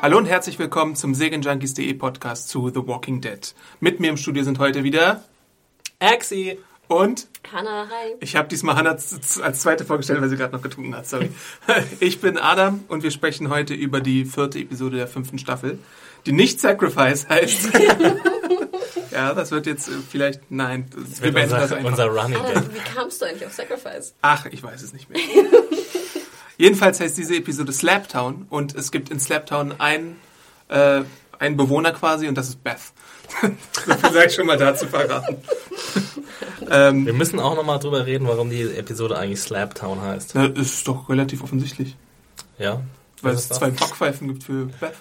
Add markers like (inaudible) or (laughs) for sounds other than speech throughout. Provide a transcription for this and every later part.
Hallo und herzlich willkommen zum Serienjunkies.de Podcast zu The Walking Dead. Mit mir im Studio sind heute wieder Axi. und Hanna, hi. ich habe diesmal z- als zweite vorgestellt, weil sie gerade noch getrunken hat. Sorry. (laughs) Ich bin Adam und wir sprechen heute über die vierte Episode der fünften Staffel, die nicht Sacrifice heißt. (laughs) ja, das wird jetzt äh, vielleicht nein. Wir Wird beenden das unser, einfach. unser Running Adam, Gag. wie kamst du eigentlich auf Sacrifice? Ach, ich weiß es nicht mehr. (laughs) Jedenfalls heißt diese Episode Slaptown und es gibt in Slaptown einen, äh, einen Bewohner quasi und das ist Beth. (laughs) so viel sei ich schon mal dazu verraten. (laughs) ähm, Wir müssen auch nochmal drüber reden, warum die Episode eigentlich Slaptown heißt. das ist doch relativ offensichtlich, Ja? weil es zwei Backpfeifen gibt für Beth.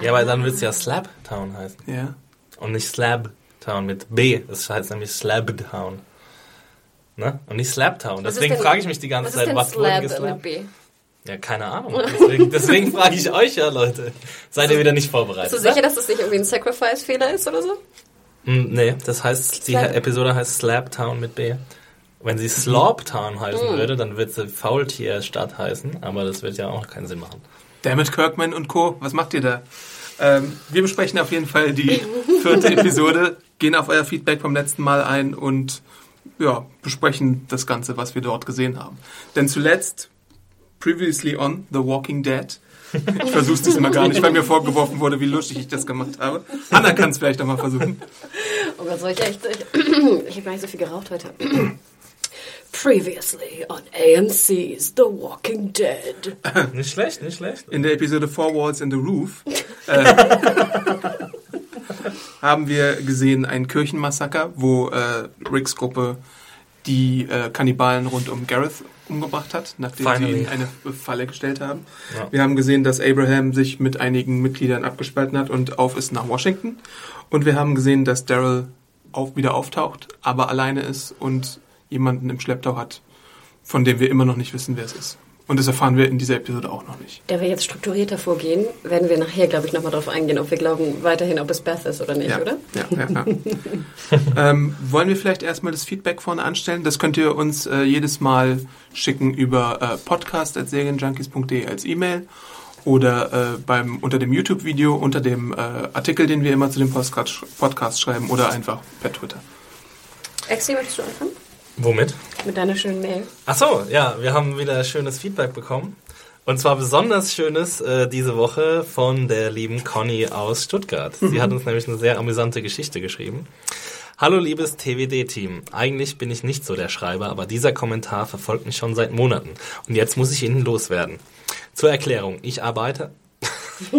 Ja, aber dann wird es ja Slaptown heißen. Ja. Und nicht Slabtown mit B. Das heißt nämlich Slabtown. Ne? Und nicht Slaptown. Deswegen frage ich mich die ganze Was Zeit, was wurde geslappt? Ja, keine Ahnung. Deswegen, deswegen (laughs) frage ich euch ja, Leute. Seid ihr wieder nicht Bist du vorbereitet? sicher, dass das nicht irgendwie ein Sacrifice-Fehler ist oder so? Mm, Nee, das heißt, die Slap- Episode heißt Slaptown mit B. Wenn sie Sloptown heißen Hm. würde, dann würde sie Faultierstadt heißen, aber das wird ja auch keinen Sinn machen. Dammit Kirkman und Co., was macht ihr da? Ähm, wir besprechen auf jeden Fall die vierte (laughs) Episode, gehen auf euer Feedback vom letzten Mal ein und ja, besprechen das Ganze, was wir dort gesehen haben. Denn zuletzt, previously on The Walking Dead, (laughs) ich versuch's diesmal gar nicht, weil mir vorgeworfen wurde, wie lustig ich das gemacht habe. Anna kann es vielleicht auch mal versuchen. Oh Gott, soll ich echt... Ich, (clears throat) ich habe gar nicht so viel geraucht heute. (clears throat) Previously on AMC's The Walking Dead. Nicht schlecht, nicht schlecht. In der Episode Four Walls in the Roof äh, (laughs) haben wir gesehen ein Kirchenmassaker, wo äh, Ricks Gruppe die äh, Kannibalen rund um Gareth umgebracht hat, nachdem Finally. sie ihnen eine Falle gestellt haben. Ja. Wir haben gesehen, dass Abraham sich mit einigen Mitgliedern abgespalten hat und auf ist nach Washington. Und wir haben gesehen, dass Daryl auf, wieder auftaucht, aber alleine ist und jemanden im Schlepptau hat, von dem wir immer noch nicht wissen, wer es ist. Und das erfahren wir in dieser Episode auch noch nicht. Da wir jetzt strukturierter vorgehen, werden wir nachher, glaube ich, nochmal drauf eingehen, ob wir glauben weiterhin, ob es Beth ist oder nicht, ja. oder? Ja, ja, ja. (laughs) ähm, wollen wir vielleicht erstmal das Feedback vorne anstellen? Das könnt ihr uns äh, jedes Mal schicken über äh, podcast.serienjunkies.de als E-Mail oder äh, beim, unter dem YouTube-Video, unter dem äh, Artikel, den wir immer zu dem Podcast, Podcast schreiben oder einfach per Twitter. Exi, möchtest du anfangen? Womit? Mit deiner schönen Mail. Ach so, ja, wir haben wieder schönes Feedback bekommen. Und zwar besonders schönes äh, diese Woche von der lieben Conny aus Stuttgart. Sie hat uns nämlich eine sehr amüsante Geschichte geschrieben. Hallo liebes TWD-Team. Eigentlich bin ich nicht so der Schreiber, aber dieser Kommentar verfolgt mich schon seit Monaten. Und jetzt muss ich ihn loswerden. Zur Erklärung, ich arbeite...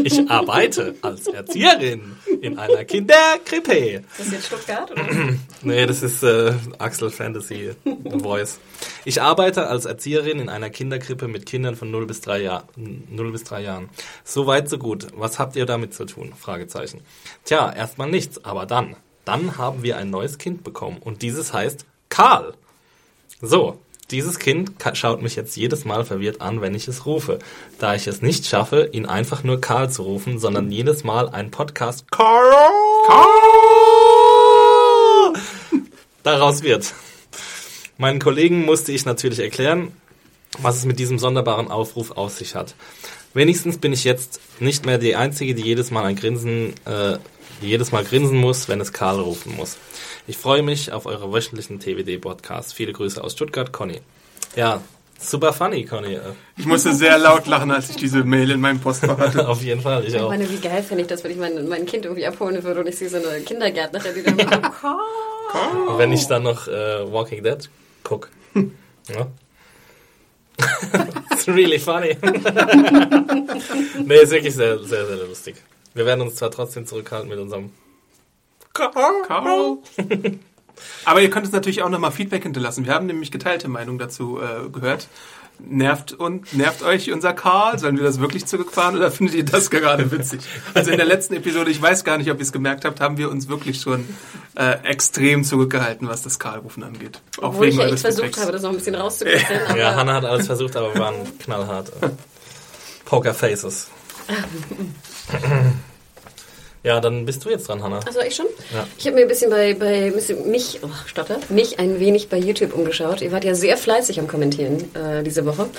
Ich arbeite als Erzieherin in einer Kinderkrippe. Ist das jetzt Stuttgart? Oder? (clears throat) Nee, das ist äh, Axel Fantasy Voice. Ich arbeite als Erzieherin in einer Kinderkrippe mit Kindern von 0 bis 3, Jahr, 0 bis 3 Jahren. So weit, so gut. Was habt ihr damit zu tun? Fragezeichen. Tja, erstmal nichts, aber dann. Dann haben wir ein neues Kind bekommen und dieses heißt Karl. So, dieses Kind schaut mich jetzt jedes Mal verwirrt an, wenn ich es rufe, da ich es nicht schaffe, ihn einfach nur Karl zu rufen, sondern jedes Mal ein Podcast Karl daraus wird. Meinen Kollegen musste ich natürlich erklären, was es mit diesem sonderbaren Aufruf auf sich hat. Wenigstens bin ich jetzt nicht mehr die Einzige, die jedes Mal ein Grinsen, äh, die jedes Mal grinsen muss, wenn es Karl rufen muss. Ich freue mich auf eure wöchentlichen TWD-Podcasts. Viele Grüße aus Stuttgart, Conny. Ja, super funny, Conny. Äh, Ich musste sehr laut lachen, als ich diese Mail in meinem Postfach hatte. (laughs) Auf jeden Fall, ich Ich auch. meine, wie geil finde ich das, wenn ich mein, mein Kind irgendwie abholen würde und ich sehe so eine Kindergärtnerin, die dann (laughs) Und wenn ich dann noch äh, Walking Dead guck. (laughs) Ja. It's really funny. nee, ist wirklich sehr, sehr, sehr lustig. Wir werden uns zwar trotzdem zurückhalten mit unserem Karl. (laughs) Aber ihr könnt uns natürlich auch nochmal Feedback hinterlassen. Wir haben nämlich geteilte Meinung dazu äh, gehört. Nervt und nervt euch unser Karl? Sollen wir das wirklich zurückfahren oder findet ihr das gerade witzig? Also in der letzten Episode, ich weiß gar nicht, ob ihr es gemerkt habt, haben wir uns wirklich schon äh, extrem zurückgehalten, was das Karlrufen angeht. Auch Obwohl ich wegen ja echt versucht habe, das noch ein bisschen rauszukitzeln. aber- Ja, Hannah hat alles versucht, aber wir waren knallhart. Poker Faces. (laughs) (clears throat) Ja, dann bist du jetzt dran, Hannah. Also ich schon? Ja. Ich habe mir ein bisschen bei, bei mich, oh, stotter, mich ein wenig bei YouTube umgeschaut. Ihr wart ja sehr fleißig am Kommentieren äh, diese Woche.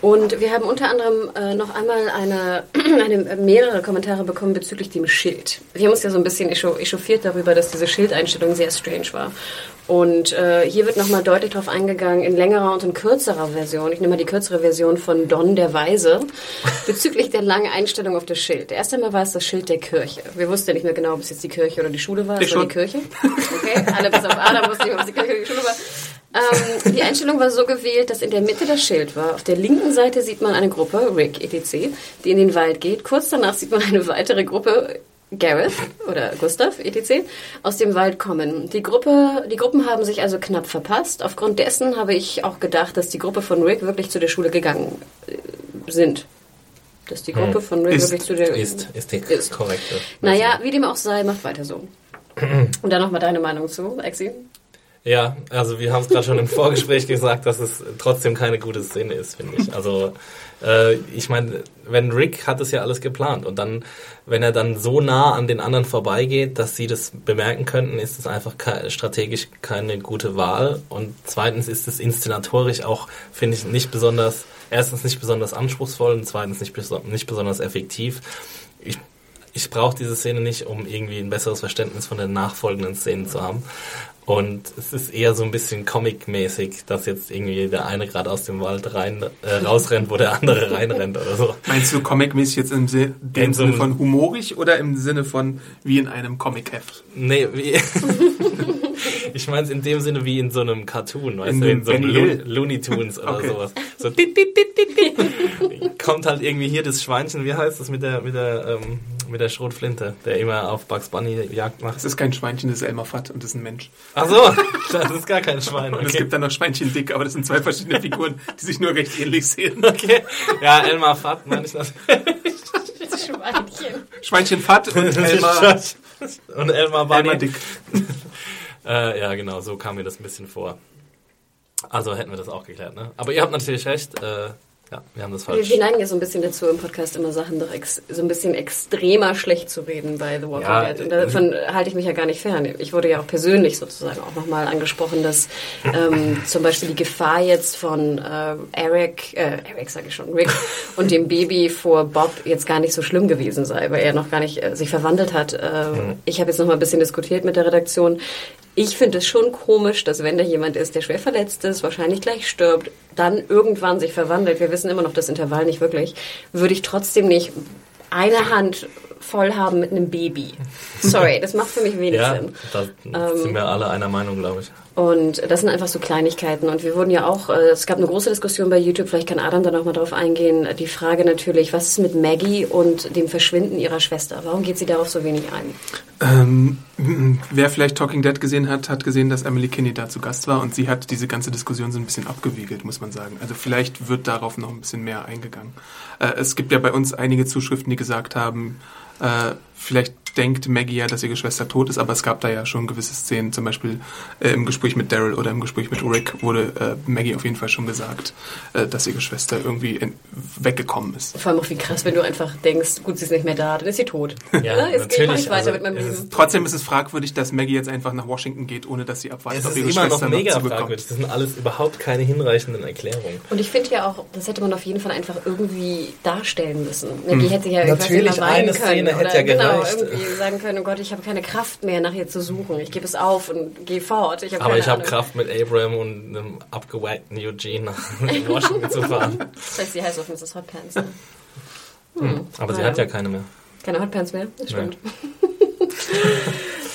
Und wir haben unter anderem äh, noch einmal eine, (clears throat) eine, mehrere Kommentare bekommen bezüglich dem Schild. Wir haben uns ja so ein bisschen echauffiert darüber, dass diese Schildeinstellung sehr strange war. Und äh, hier wird nochmal deutlich darauf eingegangen, in längerer und in kürzerer Version. Ich nehme mal die kürzere Version von Don der Weise, (laughs) bezüglich der langen Einstellung auf das Schild. Erst einmal war es das Schild der Kirche. Wir wussten ja nicht mehr genau, ob es jetzt die Kirche oder die Schule war. Ich Es war schon. die Kirche. (laughs) Okay, alle bis auf Adam wussten nicht, ob es die Kirche oder die Schule war. Ähm, die Einstellung war so gewählt, dass in der Mitte das Schild war. Auf der linken Seite sieht man eine Gruppe, Rick etc., die in den Wald geht. Kurz danach sieht man eine weitere Gruppe, Gareth oder Gustav etc. aus dem Wald kommen. Die Gruppe, die Gruppen haben sich also knapp verpasst. Aufgrund dessen habe ich auch gedacht, dass die Gruppe von Rick wirklich zu der Schule gegangen äh, sind. Dass die Gruppe von Rick Ist. wirklich zu der Ist, ist die Ist. korrekte. Naja, wie dem auch sei, macht weiter so. Und dann nochmal deine Meinung zu, Exi. Ja, also wir haben es gerade schon im (laughs) Vorgespräch gesagt, dass es trotzdem keine gute Szene ist, finde ich. Also äh, ich meine, wenn Rick hat es ja alles geplant und dann, wenn er dann so nah an den anderen vorbeigeht, dass sie das bemerken könnten, ist es einfach ke strategisch keine gute Wahl und zweitens ist es inszenatorisch auch, finde ich, nicht besonders, erstens nicht besonders anspruchsvoll und zweitens nicht, beso nicht besonders effektiv. Ich ich brauche diese Szene nicht, um irgendwie ein besseres Verständnis von den nachfolgenden Szenen zu haben. Und es ist eher so ein bisschen comic-mäßig, dass jetzt irgendwie der eine gerade aus dem Wald rein, äh, rausrennt, wo der andere reinrennt oder so. Meinst du comicmäßig jetzt im Si- dem so Sinne von humorig oder im Sinne von wie in einem Comicheft? Nee, wie. (laughs) ich meine es in dem Sinne wie in so einem Cartoon, weißt In du, in so einem Lo. Looney Tunes oder Okay. sowas. So dit, dit, dit, dit, dit. Kommt halt irgendwie hier das Schweinchen, wie heißt das mit der, mit der, ähm, mit der Schrotflinte, der immer auf Bugs Bunny Jagd macht. Das ist kein Schweinchen, das ist Elmar Fudd und das ist ein Mensch. Ach so, das ist gar kein Schwein. Und es Okay. gibt dann noch Schweinchen dick, aber das sind zwei verschiedene Figuren, die sich nur recht ähnlich sehen. okay. Ja, Elmar Fudd, meine ich das. Schweinchen. Schweinchen Fudd und (laughs) Elmar, Und Elmar Bunny. Elmar dick. (laughs) Äh, ja, genau, so kam mir das ein bisschen vor. Also hätten wir das auch geklärt, ne? Aber ihr habt natürlich recht, äh, ja, wir haben das falsch. wir neigen ja so ein bisschen dazu, im Podcast immer Sachen doch ex, so ein bisschen extremer schlecht zu reden bei The Walking Ja, Dead. Und davon halte ich mich ja gar nicht fern. Ich wurde ja auch persönlich sozusagen auch nochmal angesprochen, dass ähm, (laughs) zum Beispiel die Gefahr jetzt von äh, Eric, äh, Eric sage ich schon, Rick und dem Baby vor Bob jetzt gar nicht so schlimm gewesen sei, weil er noch gar nicht äh, sich verwandelt hat. Äh, Ich habe jetzt nochmal ein bisschen diskutiert mit der Redaktion. Ich finde es schon komisch, dass wenn da jemand ist, der schwer verletzt ist, wahrscheinlich gleich stirbt, dann irgendwann sich verwandelt, wir wissen immer noch das Intervall nicht wirklich, würde ich trotzdem nicht eine Hand voll haben mit einem Baby. Sorry, das macht für mich wenig Ja, Sinn. da sind wir alle einer Meinung, glaube ich. Und das sind einfach so Kleinigkeiten. Und wir wurden ja auch, äh, es gab eine große Diskussion bei YouTube, vielleicht kann Adam da noch mal drauf eingehen. Die Frage natürlich, was ist mit Maggie und dem Verschwinden ihrer Schwester? Warum geht sie darauf so wenig ein? Ähm, wer vielleicht Talking Dead gesehen hat, hat gesehen, dass Emily Kinney da zu Gast war und sie hat diese ganze Diskussion so ein bisschen abgewiegelt, muss man sagen. Also vielleicht wird darauf noch ein bisschen mehr eingegangen. Äh, es gibt ja bei uns einige Zuschriften, die gesagt haben, äh, vielleicht denkt Maggie ja, dass ihre Schwester tot ist, aber es gab da ja schon gewisse Szenen, zum Beispiel äh, im Gespräch mit Daryl oder im Gespräch mit Rick wurde äh, Maggie auf jeden Fall schon gesagt, äh, dass ihre Schwester irgendwie in, weggekommen ist. Vor allem auch wie krass, wenn du einfach denkst, gut, sie ist nicht mehr da, dann ist sie tot. Ja, Jetzt gehe ich natürlich, nicht weiter also, mit meinem es ist- Trotzdem ist es fragwürdig, dass Maggie jetzt einfach nach Washington geht, ohne dass sie abwartet, Es ob ist ihre immer noch Schwester mega zurückkommt. fragwürdig. Das sind alles überhaupt keine hinreichenden Erklärungen. Und ich finde ja auch, das hätte man auf jeden Fall einfach irgendwie darstellen müssen. Maggie hätte ja irgendwas Natürlich, immer weinen eine können. Szene hätte oder ja genau, sagen können, oh Gott, ich habe keine Kraft mehr, nach ihr zu suchen. Ich gebe es auf und gehe fort. Ich hab Aber ich habe. Kraft mit Abram und einem abgewackten Eugene nach (laughs) Washington zu fahren. Das heißt, sie heißt auf Mrs. Hotpants. Ne? Aber sie Naja. hat ja keine mehr. Keine Hotpants mehr? Das stimmt.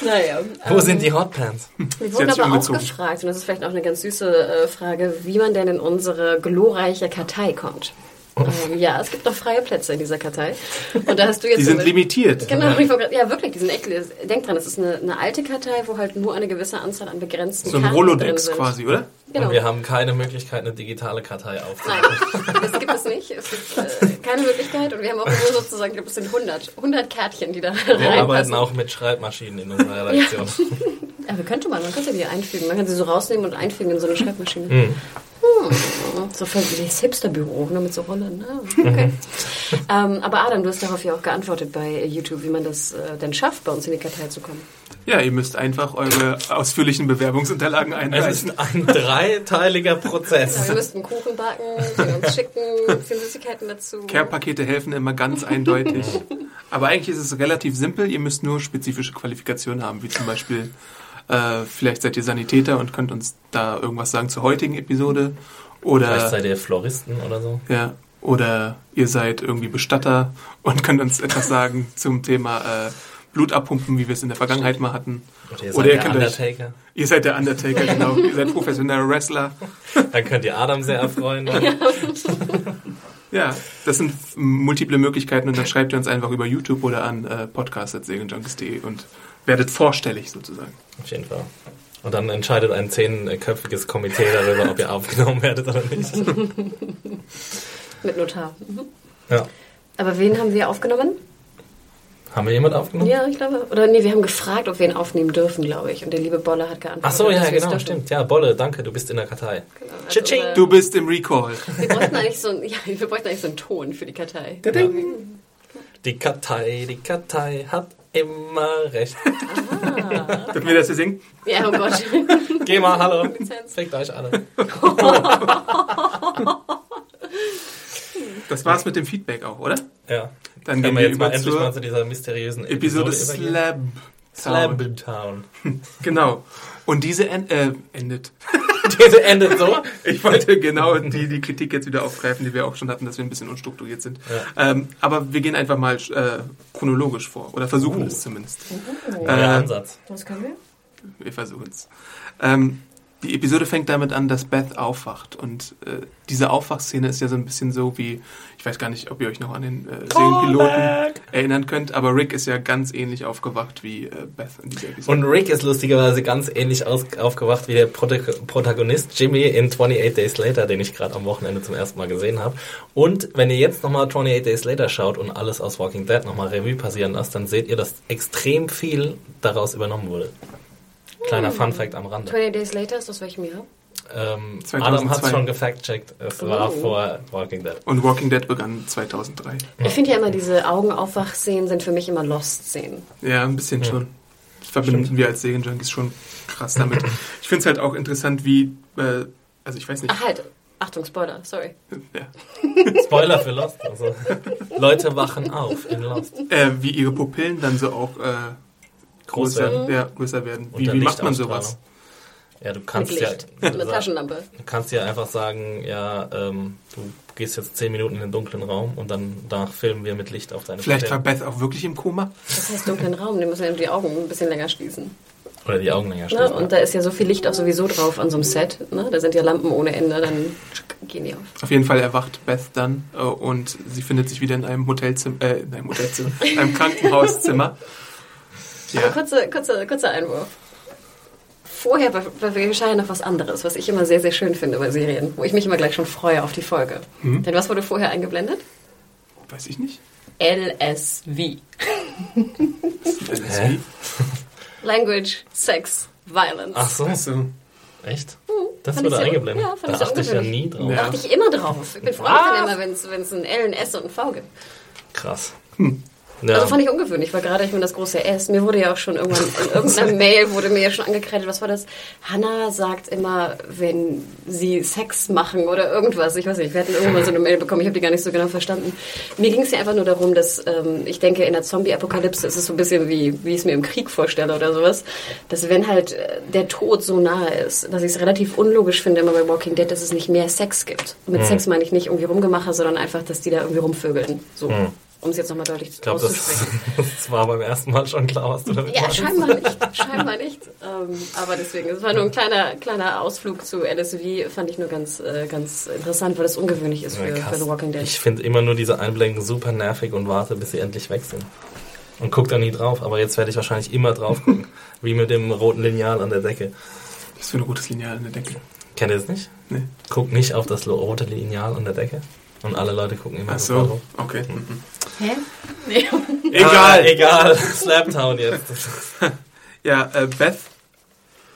naja. (laughs) Wo ähm, sind die Hotpants? Wir Sie wurden aber auch gefragt, und das ist vielleicht auch eine ganz süße äh, Frage, wie man denn in unsere glorreiche Kartei kommt. Ähm, ja, es gibt noch freie Plätze in dieser Kartei. Und da hast du jetzt Die sind Beispiel- limitiert. Genau, ich wollte grad- ja wirklich, die sind echt, denk dran, das ist eine, eine alte Kartei, wo halt nur eine gewisse Anzahl an begrenzten So ein Karten drin Rolodex sind. quasi, oder? Genau. Und wir haben keine Möglichkeit, eine digitale Kartei Nein, aufzunehmen. das gibt es nicht. Es gibt äh, keine Möglichkeit und wir haben auch nur sozusagen, ich glaube, es sind 100, 100 Kärtchen, die da Wir arbeiten reinpassen. auch mit Schreibmaschinen in unserer Redaktion. (laughs) Aber könnte man, man könnte die einfügen. Man kann sie so rausnehmen und einfügen in so eine Schreibmaschine. Hm. Hm, So für das Hipsterbüro, nur mit so Rollen. Ah, okay. (laughs) ähm, aber Adam, du hast darauf ja auch geantwortet bei YouTube, wie man das äh, denn schafft, bei uns in die Kartei zu kommen. Ja, ihr müsst einfach eure ausführlichen Bewerbungsunterlagen Es einreichen. ist ein dreiteiliger Ja, wir Prozess. müssten Kuchen backen, die uns schicken, ein bisschen Süßigkeiten dazu. Care-Pakete helfen immer ganz eindeutig. (laughs) Aber eigentlich ist es relativ simpel. Ihr müsst nur spezifische Qualifikationen haben, wie zum Beispiel, äh, vielleicht seid ihr Sanitäter und könnt uns da irgendwas sagen zur heutigen Episode. Vielleicht Oder, seid ihr Floristen oder so. ja, oder ihr seid irgendwie Bestatter und könnt uns etwas sagen (laughs) zum Thema äh, Blut abpumpen, wie wir es in der Vergangenheit mal hatten. Oder ihr Oder seid ihr der könnt euch- Undertaker. Ihr seid der Undertaker, genau. (laughs) ihr seid professioneller Wrestler. (laughs) Dann könnt ihr Adam sehr erfreuen. Ja, das sind multiple Möglichkeiten und dann schreibt ihr uns einfach über YouTube oder an äh, podcast.segenjunkies.de und werdet vorstellig sozusagen. Auf jeden Fall. Und dann entscheidet ein zehnköpfiges Komitee darüber, ob ihr aufgenommen werdet oder nicht. (laughs) Mit Notar. Mhm. Ja. Aber wen haben wir aufgenommen? Haben wir jemand aufgenommen? Ja, ich glaube. Oder nee, wir haben gefragt, ob wir ihn aufnehmen dürfen, glaube ich. Und der liebe Bolle hat geantwortet. Ach so, ja, genau, dürfen. stimmt. Ja, Bolle, danke, du bist in der Kartei. Also, Tsching. äh, Du bist im Recall. Wir bräuchten eigentlich so ein, ja, wir bräuchten eigentlich so einen Ton für die Kartei. Die Kartei, die Kartei hat immer recht. Dürfen wir das hier singen? Ja, oh Gott. (laughs) Geh mal, hallo. Lizenz. Fickt euch alle. (laughs) Das war's mit dem Feedback auch, oder? Ja. Dann gehen wir jetzt mal über endlich mal zu dieser mysteriösen Episode Episode. Slab. Slab Town. (laughs) Genau. Und diese en äh, endet. (laughs) Diese endet so. Ich wollte genau die, die Kritik jetzt wieder aufgreifen, die wir auch schon hatten, dass wir ein bisschen unstrukturiert sind. Ähm, aber wir gehen einfach mal äh, chronologisch vor. Oder versuchen es zumindest. Neuer Äh, Ansatz. Was können wir? Wir versuchen es. Ähm, die Episode fängt damit an, dass Beth aufwacht. Und äh, diese Aufwachszene ist ja so ein bisschen so wie, ich weiß gar nicht, ob ihr euch noch an den äh, Serienpiloten erinnern könnt, aber Rick ist ja ganz ähnlich aufgewacht wie äh, Beth in dieser Episode. Und Rick ist lustigerweise ganz ähnlich aufgewacht wie der Protag Protagonist Jimmy in 28 Days Later, den ich gerade am Wochenende zum ersten Mal gesehen habe. Und wenn ihr jetzt nochmal 28 Days Later schaut und alles aus Walking Dead nochmal Revue passieren lasst, dann seht ihr, dass extrem viel daraus übernommen wurde. Kleiner Hm. Fun Fact am Rande. 20 Days Later, ist das welchem Jahr? Ähm, 2002. Adam hat schon gefact-checkt. Es war Oh. vor Walking Dead. Und Walking Dead begann 2003. Ich finde ja immer, diese Augenaufwachszenen sind für mich immer Lost-Szenen. Ja, ein bisschen schon. Das verbinden wir als Serienjunkies schon krass damit. (laughs) Ich finde es halt auch interessant, wie, äh, also ich weiß nicht, Ach halt, Achtung, Spoiler, sorry. ja, (laughs) Spoiler für Lost. Also, Leute wachen auf in Lost. äh, wie ihre Pupillen dann so auch äh, Groß größer, werden. ja, größer werden. Wie, wie macht man sowas? Ja, du Mit kannst ja. Mit einer du Taschenlampe. kannst ja einfach sagen, ja, ähm, du gehst jetzt 10 Minuten in den dunklen Raum und dann danach filmen wir mit Licht auf deine Vielleicht war Pupillen. Beth auch wirklich im Koma? Das heißt dunklen Raum, den müssen wir die Augen ein bisschen länger schließen. Oder die Augen länger Ne? schließen. Und da ist ja so viel Licht auch sowieso drauf an so einem Set. Ne? Da sind ja Lampen ohne Ende, dann gehen die auf. Auf jeden Fall erwacht Beth dann äh, und sie findet sich wieder in einem Hotelzimmer, äh, in einem Hotelzimmer, in einem (laughs) Krankenhauszimmer. Aber Ja, kurzer, kurzer, kurzer Einwurf. Vorher war- war- geschah ja noch was anderes, was ich immer sehr, sehr schön finde bei Serien, wo ich mich immer gleich schon freue auf die Folge. Mhm. Denn was wurde vorher eingeblendet? weiß ich nicht. LSV. LSV? Language, Sex, Violence. Ach so, Achso. echt? Fand Das wurde eingeblendet. ja, fand da ich achte ich ja nie drauf. Ja. Da achte ich immer drauf. Ich bin freue mich dann immer, wenn es ein L, ein S und ein V gibt. Krass. Hm. Ja. Also fand ich ungewöhnlich, weil gerade ich mir das große S, mir wurde ja auch schon irgendwann in irgendeiner (laughs) Mail wurde mir ja schon angekreidet, was war das? Hannah sagt immer, wenn sie Sex machen oder irgendwas, ich weiß nicht, wir hatten irgendwann so eine Mail bekommen, ich habe die gar nicht so genau verstanden. Mir ging es ja einfach nur darum, dass ähm, ich denke, in der Zombie-Apokalypse ist es so ein bisschen wie, wie ich es mir im Krieg vorstelle oder sowas, dass wenn halt äh, der Tod so nahe ist, dass ich es relativ unlogisch finde immer bei Walking Dead, dass es nicht mehr Sex gibt. Und mit Sex meine ich nicht irgendwie rumgemache, sondern einfach, dass die da irgendwie rumvögeln. So. Um es jetzt nochmal deutlich Ich glaube, das, auszusprechen. (laughs) das war beim ersten Mal schon klar, was du damit Ja, meinst. scheinbar nicht. Scheinbar nicht. Ähm, aber deswegen, es war nur ein kleiner, kleiner Ausflug zu LSV, fand ich nur ganz, äh, ganz interessant, weil das ungewöhnlich ist für, Ja, für. The Walking Dead. Ich finde immer nur diese Einblendungen super nervig und warte, bis sie endlich weg sind. Und guck da nie drauf. Aber jetzt werde ich wahrscheinlich immer drauf gucken. (laughs) wie mit dem roten Lineal an der Decke. Das ist für ein rotes Lineal an der Decke. Kennt ihr das nicht? Nee. Guck nicht auf das rote Lineal an der Decke. Und alle Leute gucken immer Ach so, drauf. okay. Mhm. Hä? Nee. (laughs) Egal, (laughs) egal. Slaptown jetzt. (laughs) Ja, äh, Beth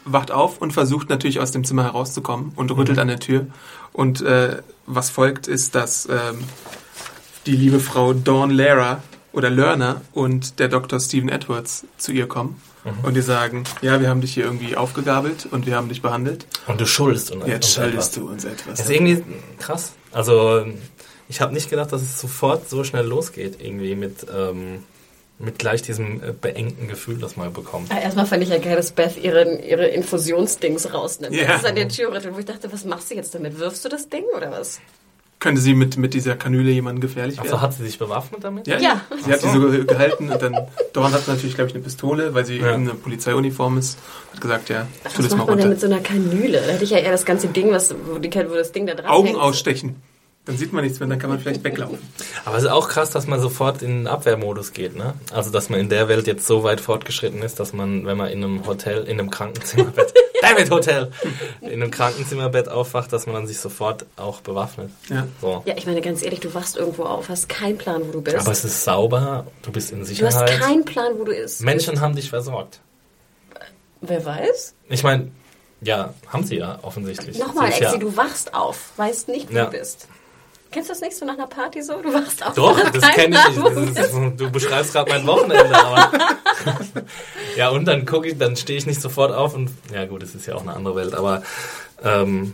wacht auf und versucht natürlich aus dem Zimmer herauszukommen und rüttelt an der Tür. Und äh, was folgt ist, dass ähm, die liebe Frau Dawn Lara oder Lerner und der Dr. Stephen Edwards zu ihr kommen und die sagen, ja, wir haben dich hier irgendwie aufgegabelt und wir haben dich behandelt. Und du schuldest. Und Jetzt schuldest etwas. du uns etwas. Das ist irgendwie krass. Also, ich habe nicht gedacht, dass es sofort so schnell losgeht. Irgendwie mit, ähm, mit gleich diesem äh, beengten Gefühl, das man bekommt. Ah, Erstmal fand ich ja geil, dass Beth ihren, ihre Infusionsdings rausnimmt. Ja. Das ist an der Tür wo ich dachte, was machst du jetzt damit? Wirfst du das Ding oder was? Könnte sie mit, mit dieser Kanüle jemandem gefährlich Also werden? hat sie sich bewaffnet damit? Ja, Ja. sie hat sie so ge- gehalten und dann Dawn hat natürlich, glaube ich, eine Pistole, weil sie Ja. in einer Polizeiuniform ist. Hat gesagt, ja, tu Was das mal macht man denn runter. mit so einer Kanüle? Da hätte ich ja eher das ganze Ding, was, wo, die, wo das Ding da drauf Augen hängt. ausstechen. Dann sieht man nichts mehr, dann kann man vielleicht weglaufen. Aber es ist auch krass, dass man sofort in den Abwehrmodus geht, ne? Also, dass man in der Welt jetzt so weit fortgeschritten ist, dass man, wenn man in einem Hotel, in einem Krankenzimmerbett, (laughs) David Hotel, in einem Krankenzimmerbett aufwacht, dass man dann sich sofort auch bewaffnet. Ja. So. Ja, ich meine, ganz ehrlich, du wachst irgendwo auf, hast keinen Plan, wo du bist. Aber es ist sauber, du bist in du hast Sicherheit. keinen Plan, wo du bist. Menschen haben dich versorgt. Wer weiß? Ich meine, ja, haben sie ja offensichtlich. Nochmal, Exi, ja, du wachst auf, weißt nicht, wo Ja. du bist. Kennst du das nicht so nach einer Party so? Du wachst auf. Doch, das kenne ich. Das ist, du beschreibst gerade mein Wochenende, aber. ja, und dann gucke ich, dann stehe ich nicht sofort auf und. Ja, gut, es ist ja auch eine andere Welt, aber. Ähm,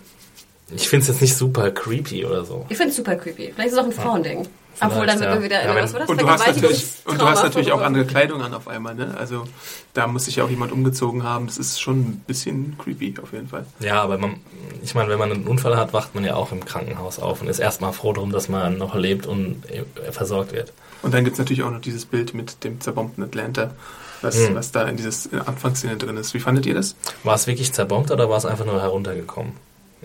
ich finde es jetzt nicht super creepy oder so. Ich finde es super creepy. Vielleicht ist es auch ein Frauending. Obwohl, dann wird ja. man wieder, Ja, wenn- was war das? Und du hast natürlich, und du hast natürlich auch andere Kleidung an auf einmal, ne? Also da muss sich ja auch jemand umgezogen haben. Das ist schon ein bisschen creepy auf jeden Fall. Ja, aber man, ich meine, wenn man einen Unfall hat, wacht man ja auch im Krankenhaus auf und ist erstmal froh darum, dass man noch lebt und äh, versorgt wird. Und dann gibt's natürlich auch noch dieses Bild mit dem zerbombten Atlanta, was, Hm. was da in dieses der Anfangsszene drin ist. Wie fandet ihr das? War es wirklich zerbombt oder war es einfach nur heruntergekommen?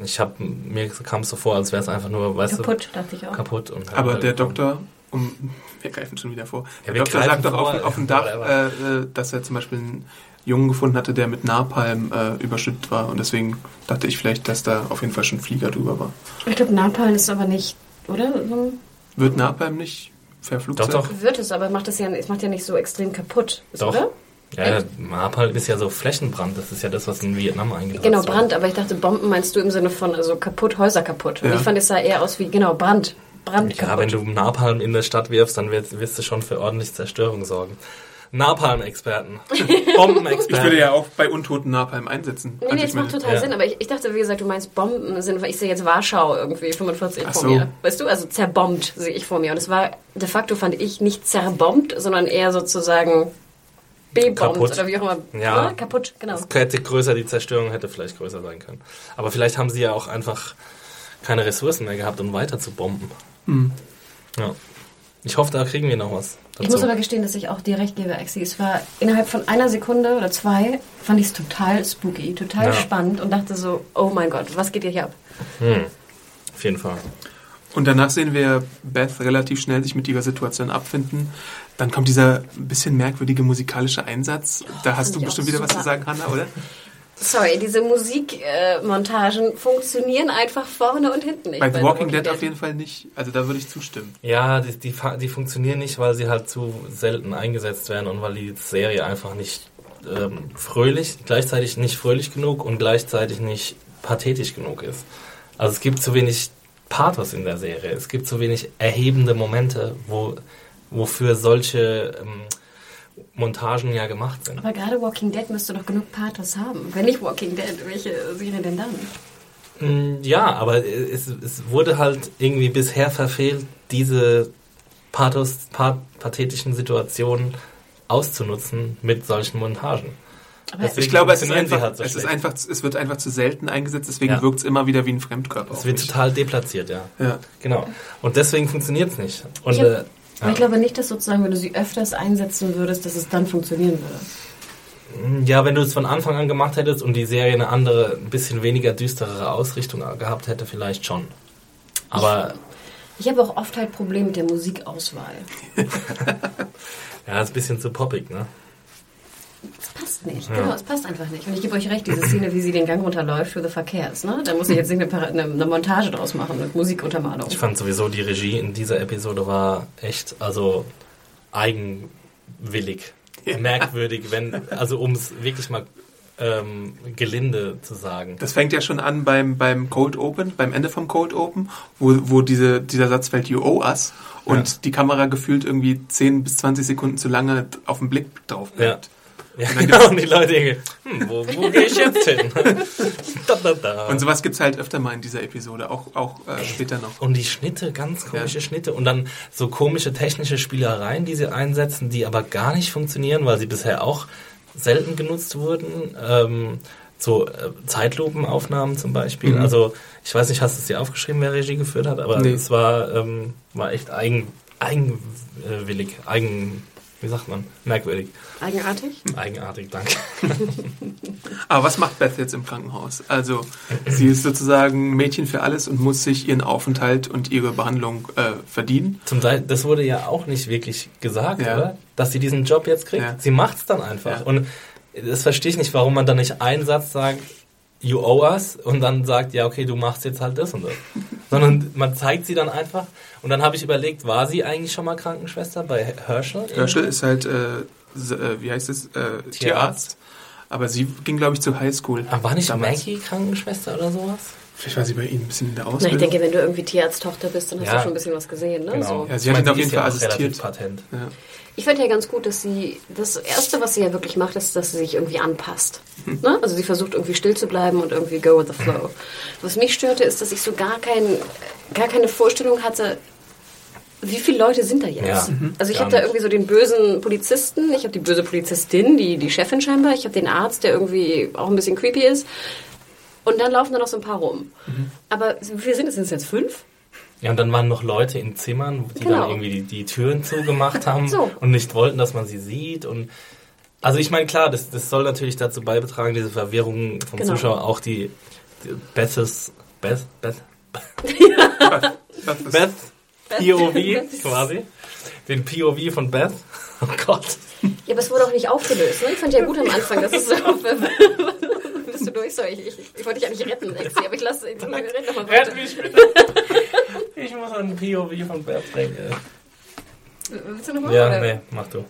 Ich habe mir kam es so vor, als wäre es einfach nur, weißt Kaputt, dachte ich du, auch. kaputt und Aber der heruntergekommen. Doktor, um, wir greifen schon wieder vor. Ja, der Doktor sagt doch auf, auf dem Dach, (laughs) äh, äh, dass er zum Beispiel einen Jungen gefunden hatte, der mit Napalm äh, überschüttet war. Und deswegen dachte ich vielleicht, dass da auf jeden Fall schon Flieger drüber war. Ich glaube, Napalm ist aber nicht, oder? Wird Napalm nicht Flugzeug? Doch, doch. Wird es, aber macht es ja, es macht ja nicht so extrem kaputt, ist, Doch. oder? Ja, Napalm ist ja so Flächenbrand. Das ist ja das, was in Vietnam eingesetzt Genau, wurde. Brand, aber ich dachte, Bomben meinst du im Sinne von also kaputt, Häuser kaputt. Und Ja. ich fand, es sah eher aus wie, genau, Brand. Brand Ja, kaputt. wenn du Napalm in der Stadt wirfst, dann wirst, wirst du schon für ordentlich Zerstörung sorgen. Napalm-Experten. (laughs) Ich würde Bombenexperten. ja auch bei Untoten Napalm einsetzen. Nee, nee, ich das macht total ja. Sinn, aber ich, ich dachte, wie gesagt, du meinst Bomben Sinne von, ich sehe jetzt Warschau irgendwie 45 Ach vor so. mir. Weißt du, also zerbombt sehe ich vor mir. Und es war de facto, fand ich, nicht zerbombt, sondern eher sozusagen bebombt oder wie auch immer. Ja. Ne? Kaputt, genau. Es hätte größer, die Zerstörung hätte vielleicht größer sein können. Aber vielleicht haben sie ja auch einfach keine Ressourcen mehr gehabt, um weiter zu bomben. Hm. Ja. Ich hoffe, da kriegen wir noch was. Dazu. Ich muss aber gestehen, dass ich auch dir recht gebe, Exi. Es war innerhalb von einer Sekunde oder zwei, fand ich es total spooky, total Ja. spannend und dachte so, oh mein Gott, was geht hier hier ab? hm. Auf jeden Fall. Und danach sehen wir Beth relativ schnell sich mit ihrer Situation abfinden. Dann kommt dieser ein bisschen merkwürdige musikalische Einsatz. Da hast du bestimmt wieder was zu sagen, Hanna, oder? Sorry, diese Musikmontagen funktionieren einfach vorne und hinten nicht. Bei The Walking Dead auf jeden Fall nicht. Also da würde ich zustimmen. Ja, die, die, fa- die funktionieren nicht, weil sie halt zu selten eingesetzt werden und weil die Serie einfach nicht ähm, fröhlich, gleichzeitig nicht fröhlich genug und gleichzeitig nicht pathetisch genug ist. Also es gibt zu wenig Pathos in der Serie. Es gibt zu wenig erhebende Momente, wo, wofür solche ähm, Montagen ja gemacht sind. Aber gerade Walking Dead müsste doch genug Pathos haben. Wenn nicht Walking Dead, welche Serie denn dann? Mm, Ja, aber es, es wurde halt irgendwie bisher verfehlt, diese Pathos, pa pathetischen Situationen auszunutzen mit solchen Montagen. Aber Deswegen Ich glaube, es ist einfach, halt so es ist einfach, es wird einfach zu selten eingesetzt, deswegen Ja. wirkt es immer wieder wie ein Fremdkörper. Es wird mich. total deplatziert, ja. ja. Genau. Und deswegen funktioniert es nicht. Und äh, Aber ich glaube nicht, dass sozusagen, wenn du sie öfters einsetzen würdest, dass es dann funktionieren würde. Ja, wenn du es von Anfang an gemacht hättest und die Serie eine andere, ein bisschen weniger düsterere Ausrichtung gehabt hätte, vielleicht schon. Aber Ich habe auch oft halt Probleme mit der Musikauswahl. (laughs) ja, ist ein bisschen zu poppig, ne? Es passt nicht, genau, es passt einfach nicht. Und ich gebe euch recht, diese Szene, wie sie den Gang runterläuft für The Verkehrs, ne? Da muss ich jetzt nicht eine, eine, eine Montage draus machen mit Musikuntermalung. Ich fand sowieso die Regie in dieser Episode war echt, also eigenwillig, merkwürdig, wenn, also um es wirklich mal ähm, gelinde zu sagen. Das fängt ja schon an beim, beim Cold Open, beim Ende vom Cold Open, wo, wo diese, dieser Satz fällt, you owe us. Und Ja. die Kamera gefühlt irgendwie 10 bis 20 Sekunden zu lange auf den Blick drauf Ja. bleibt. Ja, dann genau, gibt's- und die Leute denken, hm, wo, wo gehe ich jetzt hin? (laughs) da, da, da. Und sowas gibt's halt öfter mal in dieser Episode, auch, auch äh, später noch. Und die Schnitte, ganz komische Ja. Schnitte. Und dann so komische technische Spielereien, die sie einsetzen, die aber gar nicht funktionieren, weil sie bisher auch selten genutzt wurden. Ähm, so äh, Zeitlupenaufnahmen zum Beispiel. Mhm. Also ich weiß nicht, hast du es dir aufgeschrieben, wer Regie geführt hat, aber Nee. es war, ähm, war echt eigen, eigenwillig, eigen, wie sagt man, merkwürdig. Eigenartig? Eigenartig, danke. (laughs) Aber was macht Beth jetzt im Krankenhaus? Also, sie ist sozusagen Mädchen für alles und muss sich ihren Aufenthalt und ihre Behandlung äh, verdienen. Zum Teil, das wurde ja auch nicht wirklich gesagt, Ja. oder? Dass sie diesen Job jetzt kriegt. Ja. Sie macht's dann einfach. Ja. Und das verstehe ich nicht, warum man dann nicht einen Satz sagt, you owe us, und dann sagt, ja, okay, du machst jetzt halt das und das. (laughs) Sondern man zeigt sie dann einfach. Und dann habe ich überlegt, war sie eigentlich schon mal Krankenschwester bei Herschel? Herschel ist halt, äh, äh, wie heißt es, äh, Tierarzt. Aber sie ging, glaube ich, zur Highschool. Aber war nicht damals. Maggie Krankenschwester oder sowas? Vielleicht war sie bei Ihnen ein bisschen in der Na, ich Ausbildung. denke, wenn du irgendwie Tierarzttochter bist, dann hast Ja. du schon ein bisschen was gesehen, ne? So. Ja, sie Ich hat auf jeden ja Fall assistiert. patent. ja. Ich fand ja ganz gut, dass sie, das Erste, was sie ja wirklich macht, ist, dass sie sich irgendwie anpasst. Ne? Also sie versucht irgendwie still zu bleiben und irgendwie go with the flow. Was mich störte, ist, dass ich so gar, kein, gar keine Vorstellung hatte, wie viele Leute sind da jetzt? Ja, mhm. Also ich habe da irgendwie so den bösen Polizisten, ich habe die böse Polizistin, die, die Chefin scheinbar, ich habe den Arzt, der irgendwie auch ein bisschen creepy ist. Und dann laufen da noch so ein paar rum. Mhm. Aber wie viele sind es? Sind es jetzt fünf? Ja, und dann waren noch Leute in Zimmern, die Genau. dann irgendwie die, die Türen zugemacht haben So. und nicht wollten, dass man sie sieht. Und also ich meine, klar, das, das soll natürlich dazu beitragen, diese Verwirrung vom Genau. Zuschauer, auch die, die Beths, Beth, Beth, Das ist, Beth POV quasi. Den POV von Beth. (laughs) Oh Gott. Ja, aber es wurde auch nicht aufgelöst. Ne? Ich fand ja gut am Anfang, dass es so. (laughs) Bist du durch? Sorry, ich, ich, ich wollte dich eigentlich retten, Lexi, aber ich lasse. Ich, red noch mal weiter. mich bitte. (laughs) Ich muss an den POV von Beth denken. Willst du noch mal? Ja, oder? nee, mach du.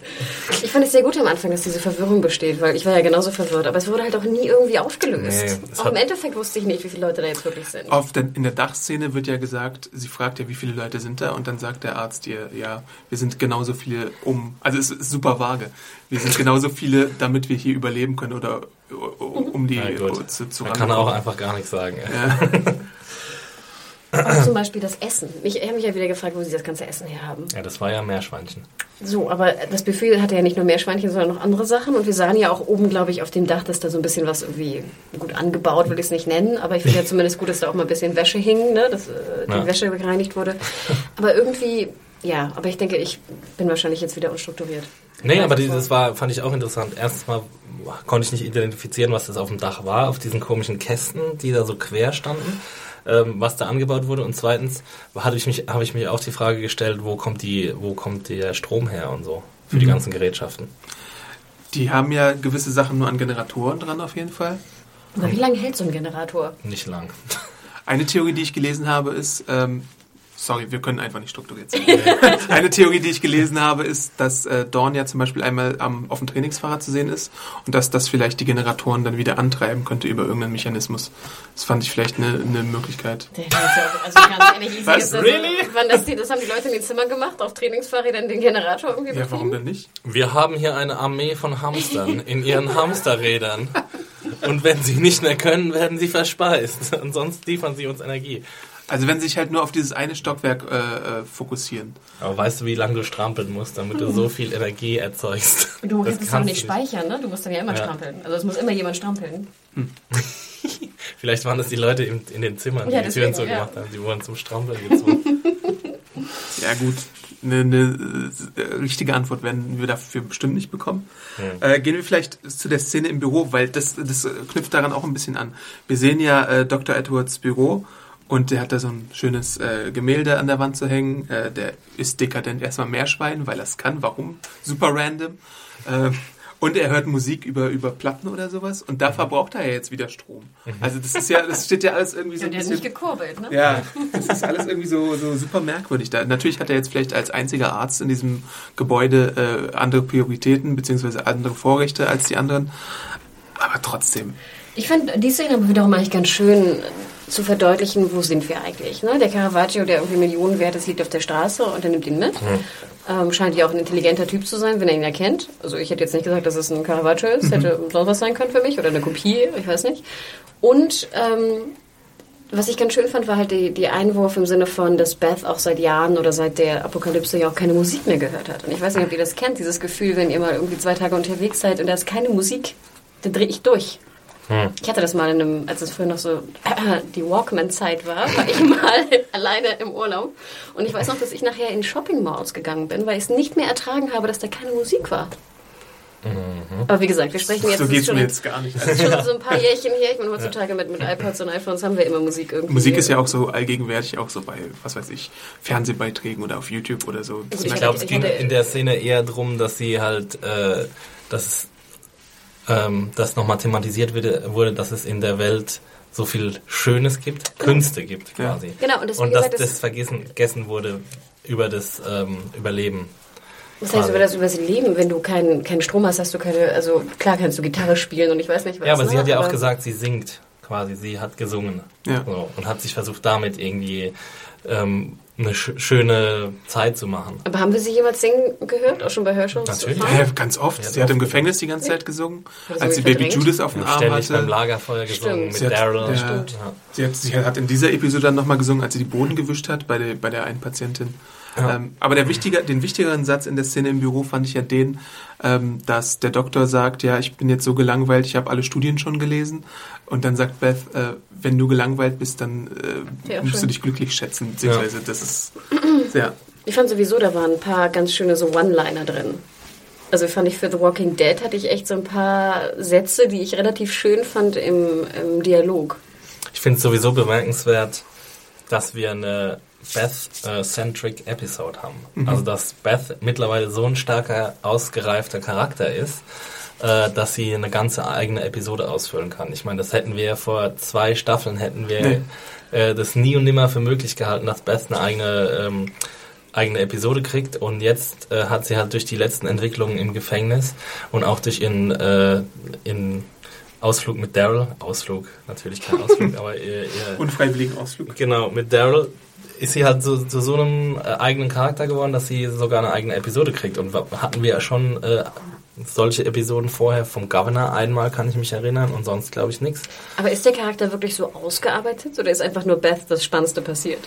Ich fand es sehr gut am Anfang, dass diese Verwirrung besteht, weil ich war ja genauso verwirrt, aber es wurde halt auch nie irgendwie aufgelöst. Nee, auch hat- im Endeffekt wusste ich nicht, wie viele Leute da jetzt wirklich sind. auf der, in der Dachszene wird ja gesagt, sie fragt ja, wie viele Leute sind da und dann sagt der Arzt ihr, ja, wir sind genauso viele um, also es ist super vage, wir sind genauso viele, damit wir hier überleben können oder um die gut. zu, zu Man kann auch einfach gar nichts sagen. (laughs) Auch zum Beispiel das Essen. Ich habe mich ja wieder gefragt, wo sie das ganze Essen her haben. Ja, das war ja Meerschweinchen. So, aber das Buffet hatte ja nicht nur Meerschweinchen, sondern noch andere Sachen. Und wir sahen ja auch oben, glaube ich, auf dem Dach, dass da so ein bisschen was irgendwie gut angebaut, will ich es nicht nennen. Aber ich finde ja (laughs) zumindest gut, dass da auch mal ein bisschen Wäsche hing, ne? dass äh, die Ja. Wäsche gereinigt wurde. Aber irgendwie, ja, aber ich denke, ich bin wahrscheinlich jetzt wieder unstrukturiert. Nee, aber es dieses war, fand ich auch interessant. Erstens mal konnte ich nicht identifizieren, was das auf dem Dach war, auf diesen komischen Kästen, die da so quer standen, ähm, was da angebaut wurde. Und zweitens hatte ich mich, habe ich mich auch die Frage gestellt, wo kommt die, wo kommt der Strom her und so für die Mhm. ganzen Gerätschaften. Die haben ja gewisse Sachen nur an Generatoren dran auf jeden Fall. Aber wie lange hält so ein Generator? Nicht lang. Eine Theorie, die ich gelesen habe, ist, ähm, sorry, wir können einfach nicht strukturiert sein. (laughs) Eine Theorie, die ich gelesen habe, ist, dass äh, Dawn ja zum Beispiel einmal am, auf dem Trainingsfahrrad zu sehen ist und dass das vielleicht die Generatoren dann wieder antreiben könnte über irgendeinen Mechanismus. Das fand ich vielleicht eine, eine Möglichkeit. Der ist ja auch- Also ganz ehrlich, Was? ist das, Really? wann das, das haben die Leute in den Zimmern gemacht, auf Trainingsfahrrädern den Generator irgendwie Ja, warum denn nicht? Wir haben hier eine Armee von Hamstern in ihren Hamsterrädern. Und wenn sie nicht mehr können, werden sie verspeist. Und sonst liefern sie uns Energie. Also wenn sie sich halt nur auf dieses eine Stockwerk äh, äh, fokussieren. Aber weißt du, wie lange du strampeln musst, damit du so viel Energie erzeugst? Du Das kannst es auch nicht speichern, ne? Du musst dann ja immer Ja. strampeln. Also es muss immer jemand strampeln. (laughs) Vielleicht waren das die Leute in, in den Zimmern, die Ja, die Türen deswegen, zugemacht ja. haben. Die wurden zum Strampeln gezwungen. (laughs) Ja gut, eine, eine äh, richtige Antwort werden wir dafür bestimmt nicht bekommen. Äh, gehen wir vielleicht zu der Szene im Büro, weil das, das knüpft daran auch ein bisschen an. Wir sehen ja äh, Dr. Edwards Büro und der hat da so ein schönes äh, Gemälde an der Wand zu hängen. Äh, der ist dekadent erstmal Meerschwein, weil er es kann. Warum? Super random. Äh, und er hört Musik über, über Platten oder sowas und da verbraucht er ja jetzt wieder Strom. Also das ist ja, das steht ja alles irgendwie so ein der hat bisschen... nicht gekurbelt, ne? Ja, (laughs) das ist alles irgendwie so, so super merkwürdig. Da, natürlich hat er jetzt vielleicht als einziger Arzt in diesem Gebäude äh, andere Prioritäten beziehungsweise andere Vorrechte als die anderen. Aber trotzdem. Ich fand die Szene aber wiederum eigentlich ganz schön zu verdeutlichen, wo sind wir eigentlich. Ne? Der Caravaggio, der irgendwie Millionen wert ist, liegt auf der Straße und er nimmt ihn mit. Ähm, scheint ja auch ein intelligenter Typ zu sein, wenn er ihn erkennt. Also ich hätte jetzt nicht gesagt, dass es ein Caravaggio ist. Hätte sonst was sein können für mich oder eine Kopie, ich weiß nicht. Und ähm, was ich ganz schön fand, war halt die, die Einwurf im Sinne von, dass Beth auch seit Jahren oder seit der Apokalypse ja auch keine Musik mehr gehört hat. Und ich weiß nicht, ob ihr das kennt, dieses Gefühl, wenn ihr mal irgendwie zwei Tage unterwegs seid und da ist keine Musik, dann drehe ich durch. Ich hatte das mal in einem, als es früher noch so (clears throat) die Walkman-Zeit war, war ich (laughs) mal alleine im Urlaub. Und ich weiß noch, dass ich nachher in Shopping-Malls gegangen bin, weil ich es nicht mehr ertragen habe, dass da keine Musik war. Aber wie gesagt, wir sprechen jetzt, so geht's schon, mir jetzt gar nicht. das ist schon (laughs) so ein paar Jährchen her. Ich meine, heutzutage mit, mit iPods und iPhones haben wir immer Musik irgendwie. Musik ist ja auch so allgegenwärtig, auch so bei, was weiß ich, Fernsehbeiträgen oder auf YouTube oder so. Das Ich glaube, es ging in der Szene eher darum, dass sie halt, äh, dass es, ähm, das nochmal thematisiert wurde, wurde, dass es in der Welt so viel Schönes gibt, Künste gibt Ja. quasi. Genau, und das, und dass gesagt, das- das vergessen, vergessen wurde über das ähm, Überleben. Was heißt über das über das Leben, wenn du keinen keinen Strom hast, hast du keine, also klar kannst du Gitarre spielen und ich weiß nicht was. Ja, aber ne? sie hat ja auch Aber- gesagt, sie singt quasi, sie hat gesungen Ja. so, und hat sich versucht, damit irgendwie ähm, eine sch schöne Zeit zu machen. Aber haben wir sie jemals singen gehört? Auch schon bei Hörshows? Natürlich. Ja, ganz oft. Ja, sie hat im. Gefängnis die ganze Zeit gesungen, sie als sie Baby verdrängt? Judas auf dem Arm Ständig beim hatte. Lagerfeuer gesungen Stimmt. mit Sie hat- Daryl. ja. Stimmt. Ja. Sie hat, sie hat in dieser Episode dann nochmal gesungen, als sie die Boden gewischt hat bei der, bei der einen Patientin. Ja. Ähm, aber der wichtiger, den wichtigeren Satz in der Szene im Büro fand ich ja den, ähm, dass der Doktor sagt, ja, ich bin jetzt so gelangweilt, ich habe alle Studien schon gelesen. Und dann sagt Beth, äh, wenn du gelangweilt bist, dann äh, Ja, musst du schön. dich glücklich schätzen. Beziehungsweise das ist sehr... Ich fand sowieso, da waren ein paar ganz schöne so One-Liner drin. Also fand ich für The Walking Dead hatte ich echt so ein paar Sätze, die ich relativ schön fand im, im Dialog. Ich finde es sowieso bemerkenswert, dass wir eine Beth-centric Episode haben. Mhm. Also dass Beth mittlerweile so ein starker, ausgereifter Charakter ist, äh, dass sie eine ganze eigene Episode ausfüllen kann. Ich meine, das hätten wir vor zwei Staffeln, hätten wir Nee. äh, das nie und nimmer für möglich gehalten, dass Beth eine eigene, ähm, eigene Episode kriegt. Und jetzt äh, hat sie halt durch die letzten Entwicklungen im Gefängnis und auch durch ihren äh, in Ausflug mit Daryl, Ausflug, natürlich kein Ausflug, (laughs) aber ihr, ihr Unfreiwilligen Ausflug. Genau, mit Daryl ist sie halt zu, zu so einem äh, eigenen Charakter geworden, dass sie sogar eine eigene Episode kriegt. Und hatten wir ja schon äh, solche Episoden vorher vom Governor einmal, kann ich mich erinnern, und sonst glaube ich nichts. Aber ist der Charakter wirklich so ausgearbeitet oder ist einfach nur Beth das Spannendste passiert?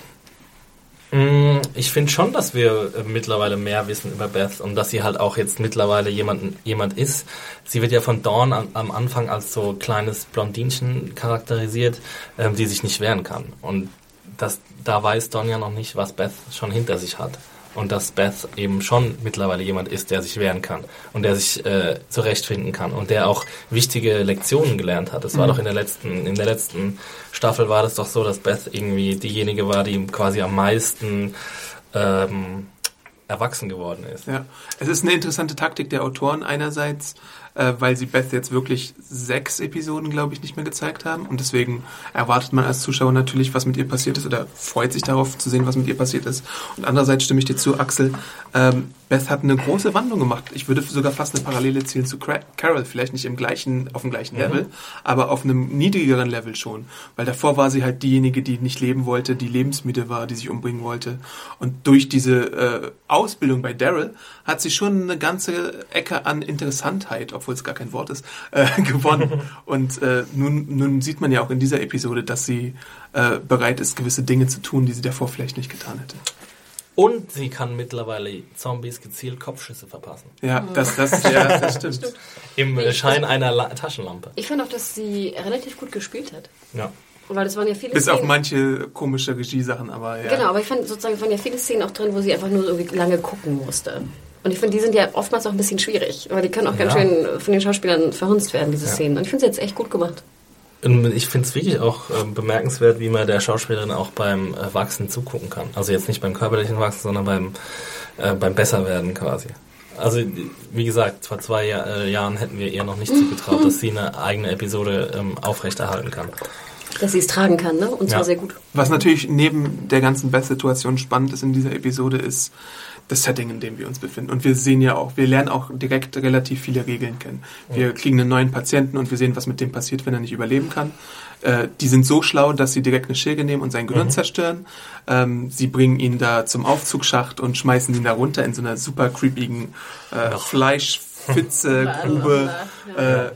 Mm, Ich finde schon, dass wir äh, mittlerweile mehr wissen über Beth und dass sie halt auch jetzt mittlerweile jemand, jemand ist. Sie wird ja von Dawn am, Anfang als so kleines Blondinchen charakterisiert, ähm, die sich nicht wehren kann. Und das, da weiß Dawn ja noch nicht, was Beth schon hinter sich hat. Und dass Beth eben schon mittlerweile jemand ist, der sich wehren kann und der sich äh, zurechtfinden kann und der auch wichtige Lektionen gelernt hat. Es war doch in der letzten, in der letzten Staffel war das doch so, dass Beth irgendwie diejenige war, die quasi am meisten ähm, erwachsen geworden ist. Ja, es ist eine interessante Taktik der Autoren einerseits, äh, weil sie Beth jetzt wirklich sechs Episoden, glaube ich, nicht mehr gezeigt haben und deswegen erwartet man als Zuschauer natürlich, was mit ihr passiert ist oder freut sich darauf zu sehen, was mit ihr passiert ist. Und andererseits stimme ich dir zu, Axel, ähm, Beth hat eine große Wandlung gemacht. Ich würde sogar fast eine Parallele ziehen zu Carol, vielleicht nicht im gleichen, auf dem gleichen Level, aber auf einem niedrigeren Level schon, weil davor war sie halt diejenige, die nicht leben wollte, die lebensmüde war, die sich umbringen wollte und durch diese äh, Ausbildung bei Daryl hat sie schon eine ganze Ecke an Interessantheit, obwohl es gar kein Wort ist, (laughs) äh, gewonnen. (laughs) Und äh, nun, nun sieht man ja auch in dieser Episode, dass sie äh, bereit ist, gewisse Dinge zu tun, die sie davor vielleicht nicht getan hätte. Und sie kann mittlerweile Zombies gezielt Kopfschüsse verpassen. Ja, das, das, ja, das (laughs) stimmt. Im Schein einer La Taschenlampe. Ich fand auch, dass sie relativ gut gespielt hat. Ja. Weil das waren ja viele Bis auf Szenen. manche komische Regiesachen, aber ja. Genau, aber ich fand sozusagen, es waren ja viele Szenen auch drin, wo sie einfach nur irgendwie lange gucken musste. Und ich finde, die sind ja oftmals auch ein bisschen schwierig, weil die können auch ganz Ja. schön von den Schauspielern verhunzt werden, diese Ja. Szenen. Und ich finde sie jetzt echt gut gemacht. Und Ich finde es wirklich auch ähm, bemerkenswert, wie man der Schauspielerin auch beim äh, Wachsen zugucken kann. Also jetzt nicht beim körperlichen Wachsen, sondern beim, äh, beim Besserwerden quasi. Also wie gesagt, vor zwei Jahr, äh, Jahren hätten wir ihr noch nicht zugetraut, dass sie eine eigene Episode ähm, aufrechterhalten kann. Dass sie es tragen kann, ne? Und zwar Ja. sehr gut. Was natürlich neben der ganzen Best-Situation spannend ist in dieser Episode, ist das Setting, in dem wir uns befinden. Und wir sehen ja auch, wir lernen auch direkt relativ viele Regeln kennen. Wir kriegen einen neuen Patienten und wir sehen, was mit dem passiert, wenn er nicht überleben kann. Äh, die sind so schlau, dass sie direkt eine Schilge nehmen und sein Gehirn zerstören. Ähm, sie bringen ihn da zum Aufzugsschacht und schmeißen ihn da runter in so einer super creepigen äh, Fleischpfütze, Grube. (laughs) Äh,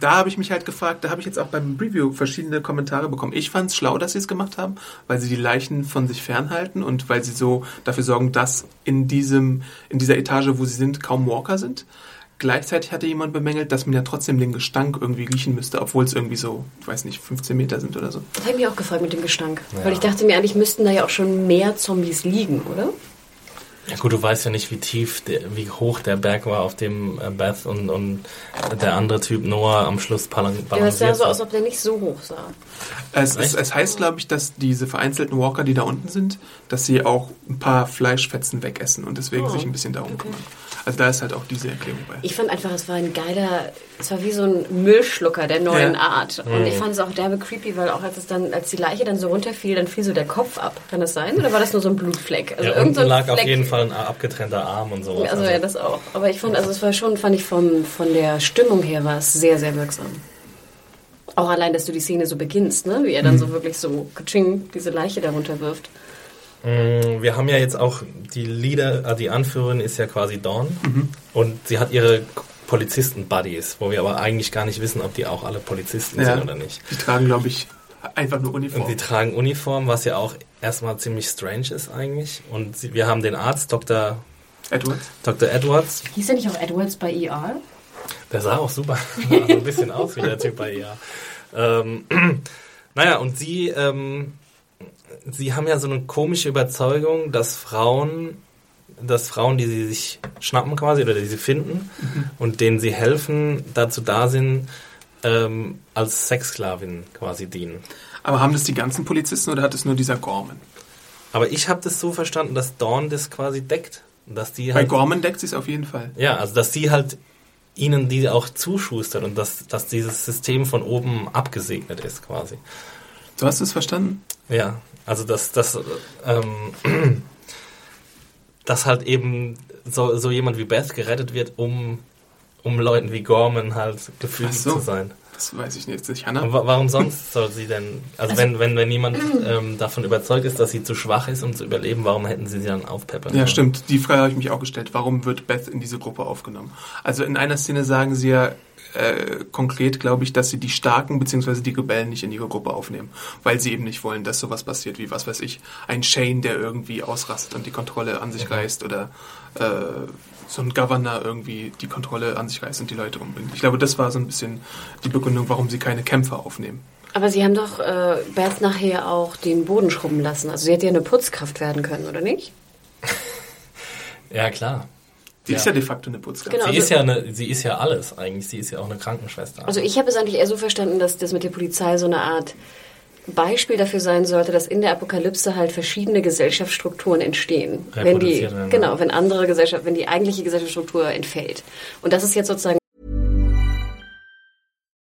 da habe ich mich halt gefragt, da habe ich jetzt auch beim Review verschiedene Kommentare bekommen. Ich fand es schlau, dass sie es gemacht haben, weil sie die Leichen von sich fernhalten und weil sie so dafür sorgen, dass in diesem, in dieser Etage, wo sie sind, kaum Walker sind. Gleichzeitig hatte jemand bemängelt, dass man ja trotzdem den Gestank irgendwie riechen müsste, obwohl es irgendwie so, ich weiß nicht, 15 Meter sind oder so. Das habe ich mich auch gefragt mit dem Gestank. Weil ich dachte mir, eigentlich müssten da ja auch schon mehr Zombies liegen, oder? Ja gut, du weißt ja nicht, wie tief, der, wie hoch der Berg war, auf dem äh, Beth und, und der andere Typ Noah am Schluss balan- Ja, das sah balanciert so aus, als ob der nicht so hoch sah. Es, es, es heißt, glaube ich, dass diese vereinzelten Walker, die da unten sind, dass sie auch ein paar Fleischfetzen wegessen und deswegen Oh, sich ein bisschen darum kümmern. Also da ist halt auch diese Erklärung bei. Ich fand einfach, es war ein geiler, es war wie so ein Müllschlucker der neuen Ja. Art. Und ich fand es auch derbe creepy, weil auch als es dann, als die Leiche dann so runterfiel, dann fiel so der Kopf ab. Kann das sein? Oder war das nur so ein Blutfleck? Also ja, irgend unten so lag auf Fleck. jeden Fall ein abgetrennter Arm und sowas. Also ja, das auch. Aber ich fand, also es war schon, fand ich vom, von der Stimmung her war es sehr, sehr wirksam. Auch allein, dass du die Szene so beginnst, ne? Wie er dann so wirklich so katsching, diese Leiche darunter wirft. Mm, Wir haben ja jetzt auch die Leader, äh, die Anführerin ist ja quasi Dawn Mhm. und sie hat ihre Polizisten-Buddies, wo wir aber eigentlich gar nicht wissen, ob die auch alle Polizisten Ja. sind oder nicht. Die tragen, glaube ich, einfach nur Und Uniform. sie tragen Uniform, was ja auch erstmal ziemlich strange ist eigentlich. Und sie, wir haben den Arzt, Dr. Edwards. Dr. Edwards, Hieß der nicht auch Edwards bei ER? der sah auch super (laughs) (laughs) also ein bisschen aus wie der Typ bei ihr. Ähm, (clears throat) naja, und sie, ähm, sie haben ja so eine komische Überzeugung, dass Frauen, dass Frauen, die sie sich schnappen quasi oder die sie finden und denen sie helfen, dazu da sind, ähm, als Sexsklavin quasi dienen. Aber haben das die ganzen Polizisten oder hat es nur dieser Gorman? Aber ich habe das so verstanden, dass Dawn das quasi deckt. Dass die Bei halt, Gorman deckt sie es auf jeden Fall. ja, also dass sie halt ihnen die auch zuschustert und dass, dass dieses System von oben abgesegnet ist quasi. Du hast es verstanden? Ja, also dass, dass, ähm, dass halt eben so, so jemand wie Beth gerettet wird, um, um Leuten wie Gorman halt gefügig Ach so. zu sein. Das weiß ich jetzt nicht. Hannah? wa warum sonst soll sie denn, also, wenn, wenn, wenn jemand ähm, davon überzeugt ist, dass sie zu schwach ist, um zu überleben, warum hätten sie sie dann aufpeppern Ja, stimmt. Die Frage habe ich mich auch gestellt. Warum wird Beth in diese Gruppe aufgenommen? Also in einer Szene sagen sie ja äh, konkret, glaube ich, dass sie die Starken bzw. die Rebellen nicht in ihre Gruppe aufnehmen, weil sie eben nicht wollen, dass sowas passiert wie, was weiß ich, ein Shane, der irgendwie ausrastet und die Kontrolle an sich reißt oder äh, so ein Governor irgendwie die Kontrolle an sich reißt und die Leute umbringt. Ich glaube, das war so ein bisschen die Begründung, warum sie keine Kämpfer aufnehmen. Aber sie haben doch äh, Beth nachher auch den Boden schrubben lassen. Also sie hätte ja eine Putzkraft werden können, oder nicht? (laughs) Ja, klar. Die Ja. ist ja de facto eine Putzkraft. Genau. Sie Also- ist ja eine, sie ist ja alles eigentlich. Sie ist ja auch eine Krankenschwester. Also ich habe es eigentlich eher so verstanden, dass das mit der Polizei so eine Art Beispiel dafür sein sollte, dass in der Apokalypse halt verschiedene Gesellschaftsstrukturen entstehen. Wenn die, werden, genau, wenn andere Gesellschaft, wenn die eigentliche Gesellschaftsstruktur entfällt. Und das ist jetzt sozusagen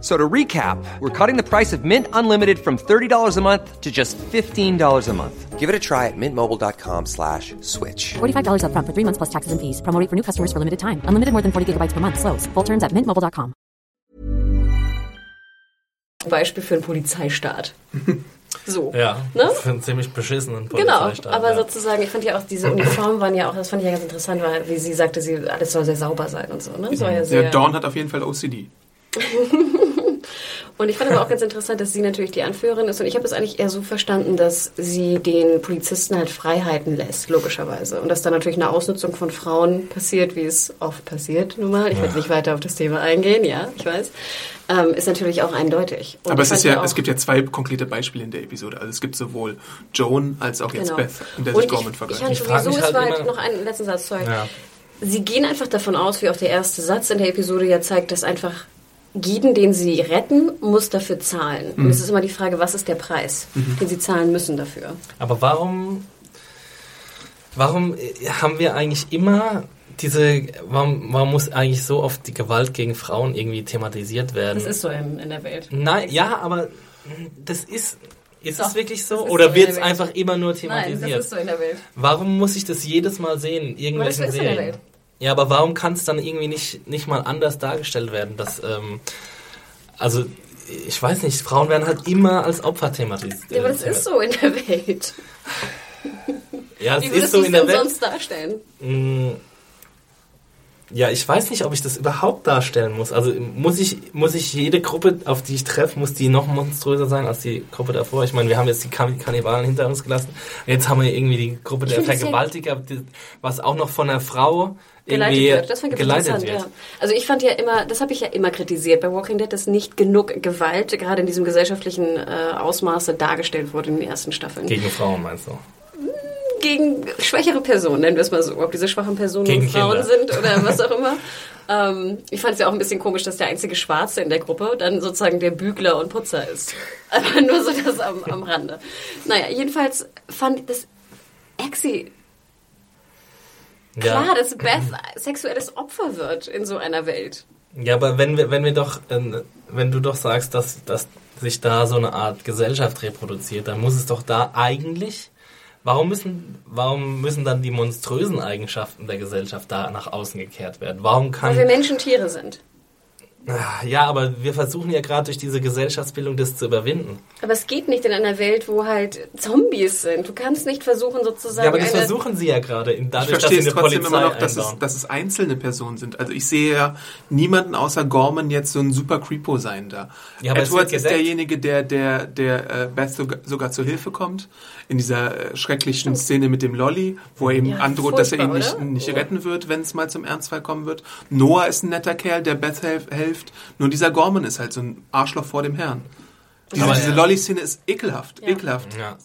So to recap, we're cutting the price of Mint Unlimited from $30 a month to just $15 a month. Give it a try at mintmobile.com slash switch. $45 upfront for three months plus taxes and fees. Promo for new customers for limited time. Unlimited more than 40 gigabytes per month. Slows. Full terms at mintmobile.com. Beispiel für einen Polizeistaat. (laughs) So. ja, Ne? für einen ziemlich beschissenen Genau, Polizeistaat. aber ja. sozusagen, ich fand ja auch diese Uniformen waren ja auch, das fand ich ja ganz interessant, weil wie sie sagte, sie alles soll sehr sauber sein und so, ne? Ja sehr, Der Dawn hat auf jeden Fall OCD. (laughs) Und ich fand aber auch ganz interessant, dass sie natürlich die Anführerin ist. Und ich habe es eigentlich eher so verstanden, dass sie den Polizisten halt Freiheiten lässt, logischerweise. Und dass da natürlich eine Ausnutzung von Frauen passiert, wie es oft passiert, nun mal. Ich werde nicht weiter auf das Thema eingehen, ja, ich weiß. Ähm, ist natürlich auch eindeutig. Und Aber ich es, ist ja, es gibt ja zwei konkrete Beispiele in der Episode. Also es gibt sowohl Joan als auch jetzt Genau. Beth, in der sich Gorman ich, ich vergleicht. fand Ich frag sowieso, es halt war halt noch einen letzten Satz, sorry. Ja. Sie gehen einfach davon aus, wie auch der erste Satz in der Episode ja zeigt, dass einfach jeden, den sie retten, muss dafür zahlen. Mhm. Und es ist immer die Frage, was ist der Preis, den sie zahlen müssen dafür? Aber warum, warum äh, haben wir eigentlich immer diese, warum, warum muss eigentlich so oft die Gewalt gegen Frauen irgendwie thematisiert werden? Das ist so in, in der Welt. Nein, ja, aber das ist, ist Doch, es wirklich so? Oder so wird es einfach immer nur Nein, thematisiert? das ist so in der Welt. Warum muss ich das jedes Mal sehen, in Aber das irgendwelchen ist in der Serien? Welt. Ja, aber warum kann es dann irgendwie nicht, nicht mal anders dargestellt werden? Dass, ähm, also, ich weiß nicht, Frauen werden halt immer als Opfer thematisiert. Ja, aber das ist so in der Welt. (laughs) Ja, es Wie ist so du es in der denn Welt. sonst darstellen? Mm, Ja, ich weiß nicht, ob ich das überhaupt darstellen muss. Also muss ich, muss ich jede Gruppe, auf die ich treffe, muss die noch monströser sein als die Gruppe davor? Ich meine, wir haben jetzt die Kann- Kannibalen hinter uns gelassen. Jetzt haben wir irgendwie die Gruppe der (laughs) Vergewaltiger, was auch noch von einer Frau geleitet wird. Das fand ich geleitet interessant, wird. ja. Also ich fand ja immer, das habe ich ja immer kritisiert bei Walking Dead, dass nicht genug Gewalt gerade in diesem gesellschaftlichen äh, Ausmaße dargestellt wurde in den ersten Staffeln. Gegen Frauen meinst du? Gegen schwächere Personen, nennen wir es mal so. Ob diese schwachen Personen Gegen Frauen Kinder. sind oder (laughs) was auch immer. ähm, ich fand es ja auch ein bisschen komisch, dass der einzige Schwarze in der Gruppe dann sozusagen der Bügler und Putzer ist. (laughs) Aber nur so das am, am Rande. Naja, jedenfalls fand ich das Exi Ja. klar, dass Beth sexuelles Opfer wird in so einer Welt. Ja, aber wenn wir, wenn wir doch, ähm, wenn du doch sagst, dass, dass sich da so eine Art Gesellschaft reproduziert, dann muss es doch da eigentlich, warum müssen, warum müssen dann die monströsen Eigenschaften der Gesellschaft da nach außen gekehrt werden? Warum kann, Weil wir Menschen Tiere sind. Ja, aber wir versuchen ja gerade durch diese Gesellschaftsbildung das zu überwinden. Aber es geht nicht in einer Welt, wo halt Zombies sind. Du kannst nicht versuchen, sozusagen. Ja, aber das eine, versuchen sie ja gerade, in- Ich dadurch, dass verstehe sie es trotzdem Polizei immer noch, dass es, dass es einzelne Personen sind. Also ich sehe ja niemanden außer Gorman jetzt so ein super Creepo sein da. Ja, aber es Edwards ist derjenige, der, der, der äh, Beth sogar, sogar zur Hilfe kommt. In dieser äh, schrecklichen Szene mit dem Lolly, wo er ihm Ja, androht, dass er ihn nicht, nicht retten wird, wenn es mal zum Ernstfall kommen wird. Noah ist ein netter Kerl, der Beth helf, hilft. Nur dieser Gorman ist halt so ein Arschloch vor dem Herrn. Diese, Aber diese ja. Lolly-Szene ist ekelhaft, Ja. ekelhaft. Ja.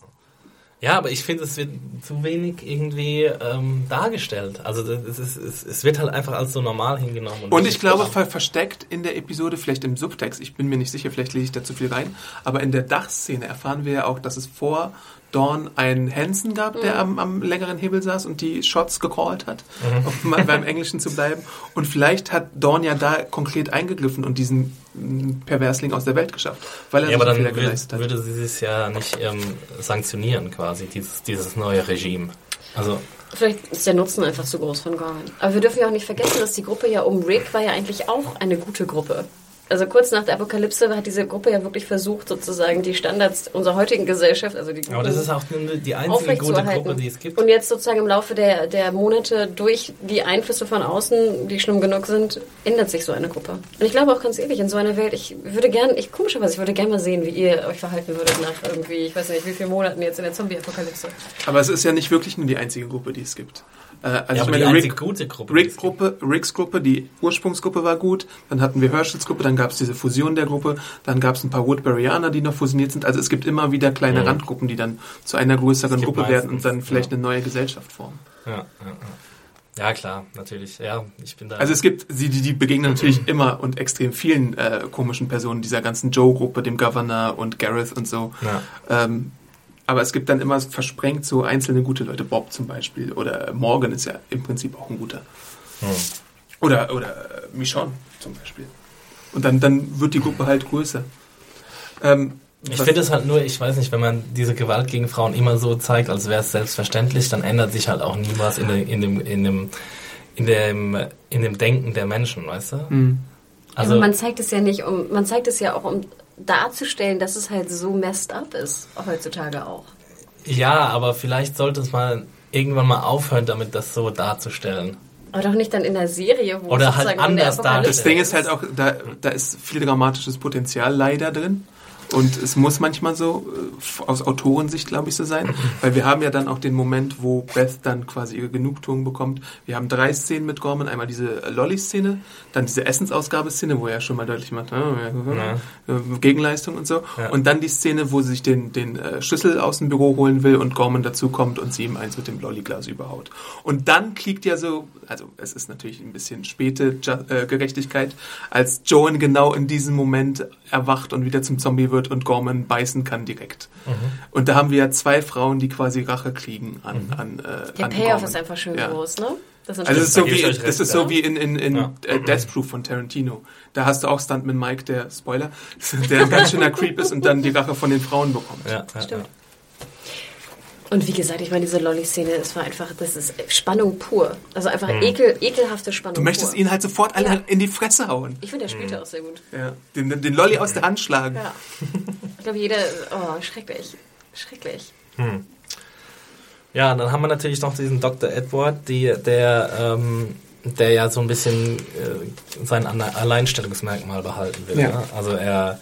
Ja, aber ich finde, es wird zu wenig irgendwie ähm, dargestellt. Also es, ist, es, es wird halt einfach als so normal hingenommen. Und ich glaube, ver versteckt in der Episode, vielleicht im Subtext, ich bin mir nicht sicher, vielleicht lese ich da zu viel rein, aber in der Dachszene erfahren wir ja auch, dass es vor Dawn einen Hansen gab, der am, am längeren Hebel saß und die Shots gecallt hat, um mal beim (laughs) Englischen zu bleiben. Und vielleicht hat Dawn ja da konkret eingegriffen und diesen mm, Perversling aus der Welt geschafft, weil er ja, aber dann viel würde, geleistet hat. würde sie es ja nicht ähm, sanktionieren quasi, dieses, dieses neue Regime. Also Vielleicht ist der Nutzen einfach zu groß von Gorman. Aber wir dürfen ja auch nicht vergessen, dass die Gruppe ja um Rick war ja eigentlich auch eine gute Gruppe. Also kurz nach der Apokalypse hat diese Gruppe ja wirklich versucht, sozusagen die Standards unserer heutigen Gesellschaft, also die Aber das ist auch die einzige gute. Gruppe, die es gibt. Und jetzt sozusagen im Laufe der, der Monate durch die Einflüsse von außen, die schlimm genug sind, ändert sich so eine Gruppe. Und ich glaube auch ganz ehrlich, in so einer Welt, ich würde gerne, ich komischerweise, ich würde gerne mal sehen, wie ihr euch verhalten würdet nach irgendwie, ich weiß nicht, wie viele Monaten jetzt in der Zombie-Apokalypse. Aber es ist ja nicht wirklich nur die einzige Gruppe, die es gibt. Äh, also ja, ich meine, Rick, gute Gruppe. Rick Gruppe, Ricks Gruppe, die Ursprungsgruppe war gut, dann hatten wir Herschels Gruppe, dann gab es diese Fusion der Gruppe, dann gab es ein paar Woodburyaner, die noch fusioniert sind. Also es gibt immer wieder kleine Mhm. Randgruppen, die dann zu einer größeren Gruppe werden und dann vielleicht ja. eine neue Gesellschaft formen. Ja, ja, ja. ja, klar, natürlich. Ja, ich bin da. Also es gibt, sie, die, die begegnen natürlich immer und extrem vielen äh, komischen Personen dieser ganzen Joe-Gruppe, dem Governor und Gareth und so. ja. Ähm, aber es gibt dann immer versprengt so einzelne gute Leute, Bob zum Beispiel oder Morgan ist ja im Prinzip auch ein guter. Hm. Oder, oder Michonne zum Beispiel. Und dann, dann wird die Gruppe halt größer. Ähm, Ich finde es halt nur, ich weiß nicht, wenn man diese Gewalt gegen Frauen immer so zeigt, als wäre es selbstverständlich, dann ändert sich halt auch nie was in, dem- in, dem, in, dem, in, dem, in dem Denken der Menschen, weißt du? Hm. Also Also, man zeigt es ja nicht, um, man zeigt es ja auch, um darzustellen, dass es halt so messed up ist, heutzutage auch. ja, aber vielleicht sollte es mal irgendwann mal aufhören, damit das so darzustellen. Aber doch nicht dann in der Serie, wo Oder halt sozusagen in der anders Apokalypse Das Ding ist halt auch, da, da ist viel dramatisches Potenzial leider drin. Und es muss manchmal so äh, aus Autorensicht, glaube ich, so sein. Weil wir haben ja dann auch den Moment, wo Beth dann quasi ihre Genugtuung bekommt. Wir haben drei Szenen mit Gorman. Einmal diese Lolly-Szene, dann diese Essensausgabeszene, wo er schon mal deutlich macht, äh, äh, Gegenleistung und so. Ja. Und dann die Szene, wo sie sich den, den äh, Schlüssel aus dem Büro holen will und Gorman dazukommt und sie ihm eins mit dem Lollyglas überhaut. Und dann kriegt ja so, also es ist natürlich ein bisschen späte Gerechtigkeit, als Joan genau in diesem Moment erwacht und wieder zum Zombie wird und Gorman beißen kann direkt. Und da haben wir ja zwei Frauen, die quasi Rache kriegen an, an, äh, Der an Payoff Gorman. ist einfach schön Ja. groß, ne? Das ist Also es ist so wie, es recht, ist so ja. wie in, in, in Ja. äh, Death Proof von Tarantino. Da hast du auch Stuntman Mike, der Spoiler, (laughs) der ein ganz schöner Creep ist und dann die Rache von den Frauen bekommt. Ja, ja, Stimmt. Und wie gesagt, ich meine, diese Lolly-Szene, es war einfach, das ist Spannung pur. Also einfach ekel, ekelhafte Spannung Du möchtest pur. ihn halt sofort alle Ja. in die Fresse hauen. Ich finde, der spielt ja auch sehr gut. Ja. Den, den Lolly aus der Hand schlagen. Ja. Ich glaube, jeder, oh, schrecklich. Schrecklich. Ja, dann haben wir natürlich noch diesen Dr. Edward, die, der, ähm, der ja so ein bisschen äh, sein Alleinstellungsmerkmal behalten will. Ja. Ne? Also er,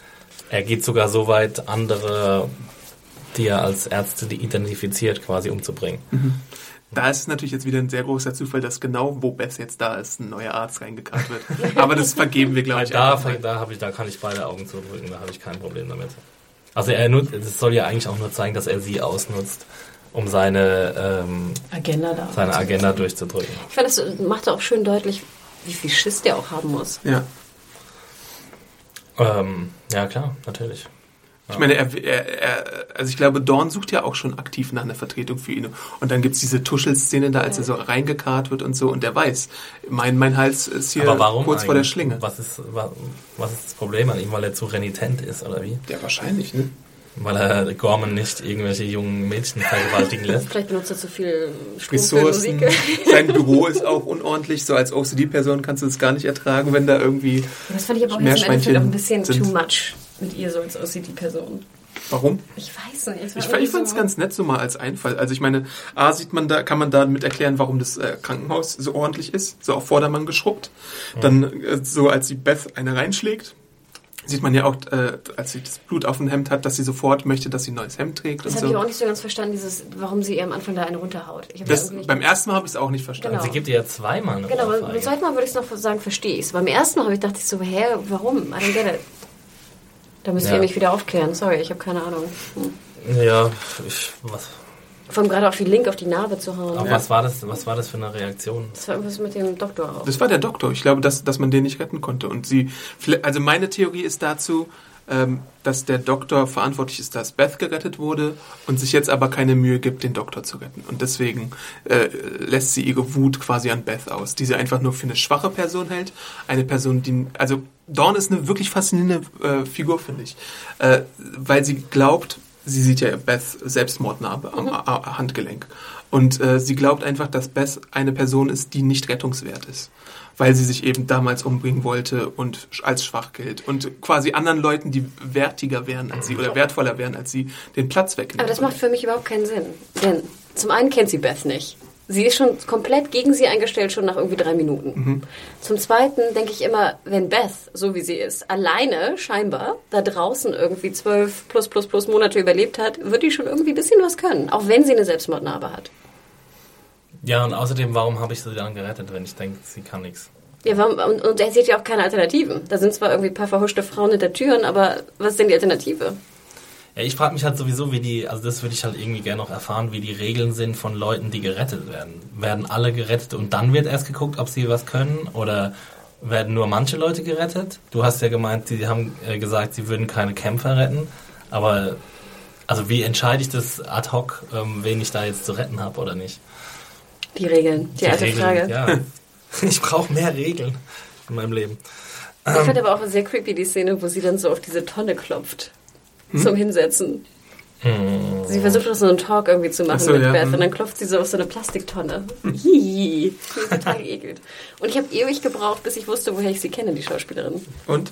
er geht sogar so weit, andere, die er als Ärzte die identifiziert, quasi umzubringen. Da ist es natürlich jetzt wieder ein sehr großer Zufall, dass genau, wo Beth jetzt da ist, ein neuer Arzt reingekarrt wird. (laughs) Aber das vergeben wir, glaube ich. da, ich, da kann ich beide Augen zudrücken, da habe ich kein Problem damit. Also er nutzt, es soll ja eigentlich auch nur zeigen, dass er sie ausnutzt, um seine, ähm, Agenda da. seine Agenda durchzudrücken. Ich fand, das macht auch schön deutlich, wie viel Schiss der auch haben muss. Ja. Ähm, ja, klar, natürlich. Ich meine, er, er, er, also ich glaube, Dorn sucht ja auch schon aktiv nach einer Vertretung für ihn. Und dann gibt's diese Tuschelszene da, als er so reingekarrt wird und so. Und der weiß, mein, mein Hals ist hier Aber warum kurz vor der? Schlinge. Was ist, wa- was ist das Problem an ihm, weil er zu renitent ist, oder wie? Ja, wahrscheinlich, ne? Weil er Gorman nicht irgendwelche jungen Mädchen vergewaltigen lässt? (laughs) Vielleicht benutzt er zu viel Ressourcen. Musik. (laughs) Sein Büro ist auch unordentlich. So als OCD-Person kannst du es gar nicht ertragen, wenn da irgendwie. Das fand ich aber auch jetzt im Endeffekt auch ein bisschen sind. too much mit ihr so als OCD-Person. Warum? Ich weiß nicht. Ich, ich fand es so- ganz nett so mal als Einfall. Also ich meine, A sieht man da, kann man damit erklären, warum das äh, Krankenhaus so ordentlich ist, so auf Vordermann geschrubbt. Dann äh, so als die Beth eine reinschlägt, sieht man ja auch, äh, als sie das Blut auf dem Hemd hat, dass sie sofort möchte, dass sie ein neues Hemd trägt Das habe ich auch so. nicht so ganz verstanden, dieses, warum sie ihr am Anfang da eine runterhaut. Das, irgendwie- beim ersten Mal habe ich es auch nicht verstanden. Genau. Sie gibt ihr ja zweimal eine Genau, beim zweiten Mal würde ich es noch sagen, verstehe ich es. Beim ersten Mal habe ich gedacht ich so, hä, warum? I don't get it. Da müsst Ja. ihr mich wieder aufklären. Sorry, ich habe keine Ahnung. Hm. Ja, ich, was, Vor allem gerade auf die Link auf die Narbe zu hauen. aber was, war das, was war das für eine Reaktion? Das war irgendwas mit dem Doktor auch. Das war der Doktor. Ich glaube, dass, dass man den nicht retten konnte. Und sie, also meine Theorie ist dazu, dass der Doktor verantwortlich ist, dass Beth gerettet wurde und sich jetzt aber keine Mühe gibt, den Doktor zu retten. Und deswegen äh, lässt sie ihre Wut quasi an Beth aus, die sie einfach nur für eine schwache Person hält. Eine Person, die, also Dawn ist eine wirklich faszinierende äh, Figur, finde ich. Äh, weil sie glaubt, sie sieht ja Beths Selbstmordnarbe am A- A- Handgelenk. Und äh, sie glaubt einfach, dass Beth eine Person ist, die nicht rettungswert ist. Weil sie sich eben damals umbringen wollte und als schwach gilt. Und quasi anderen Leuten, die wertiger wären als sie oder wertvoller wären als sie, den Platz wegnehmen. Aber das macht für mich überhaupt keinen Sinn. Denn zum einen kennt sie Beth nicht. Sie ist schon komplett gegen sie eingestellt, schon nach irgendwie drei Minuten. Zum Zweiten denke ich immer, wenn Beth, so wie sie ist, alleine scheinbar da draußen irgendwie zwölf plus plus plus Monate überlebt hat, wird die schon irgendwie ein bisschen was können. Auch wenn sie eine Selbstmordnarbe hat. Ja, und außerdem, warum habe ich sie dann gerettet, wenn ich denke, sie kann nichts? Ja, warum, und, und er sieht ja auch keine Alternativen. Da sind zwar irgendwie ein paar verhuschte Frauen hinter Türen, aber was ist denn die Alternative? Ja, ich frage mich halt sowieso, wie die, also das würde ich halt irgendwie gerne noch erfahren, wie die Regeln sind von Leuten, die gerettet werden. Werden alle gerettet und dann wird erst geguckt, ob sie was können? Oder werden nur manche Leute gerettet? Du hast ja gemeint, sie haben äh, gesagt, sie würden keine Kämpfer retten. Aber, also wie entscheide ich das ad hoc, ähm, wen ich da jetzt zu retten habe oder nicht? Die Regeln, die, alte Regeln, Frage. Ja. (laughs) Ich brauche mehr Regeln in meinem Leben. Ich fand aber auch sehr creepy die Szene, wo sie dann so auf diese Tonne klopft. Zum Hinsetzen. Sie versucht auch so einen Talk irgendwie zu machen Ach so, mit ja, Beth mhm. und dann klopft sie so auf so eine Plastiktonne. Hihi. Ich bin total (laughs) geekelt. Und ich habe ewig gebraucht, bis ich wusste, woher ich sie kenne, die Schauspielerin. Und?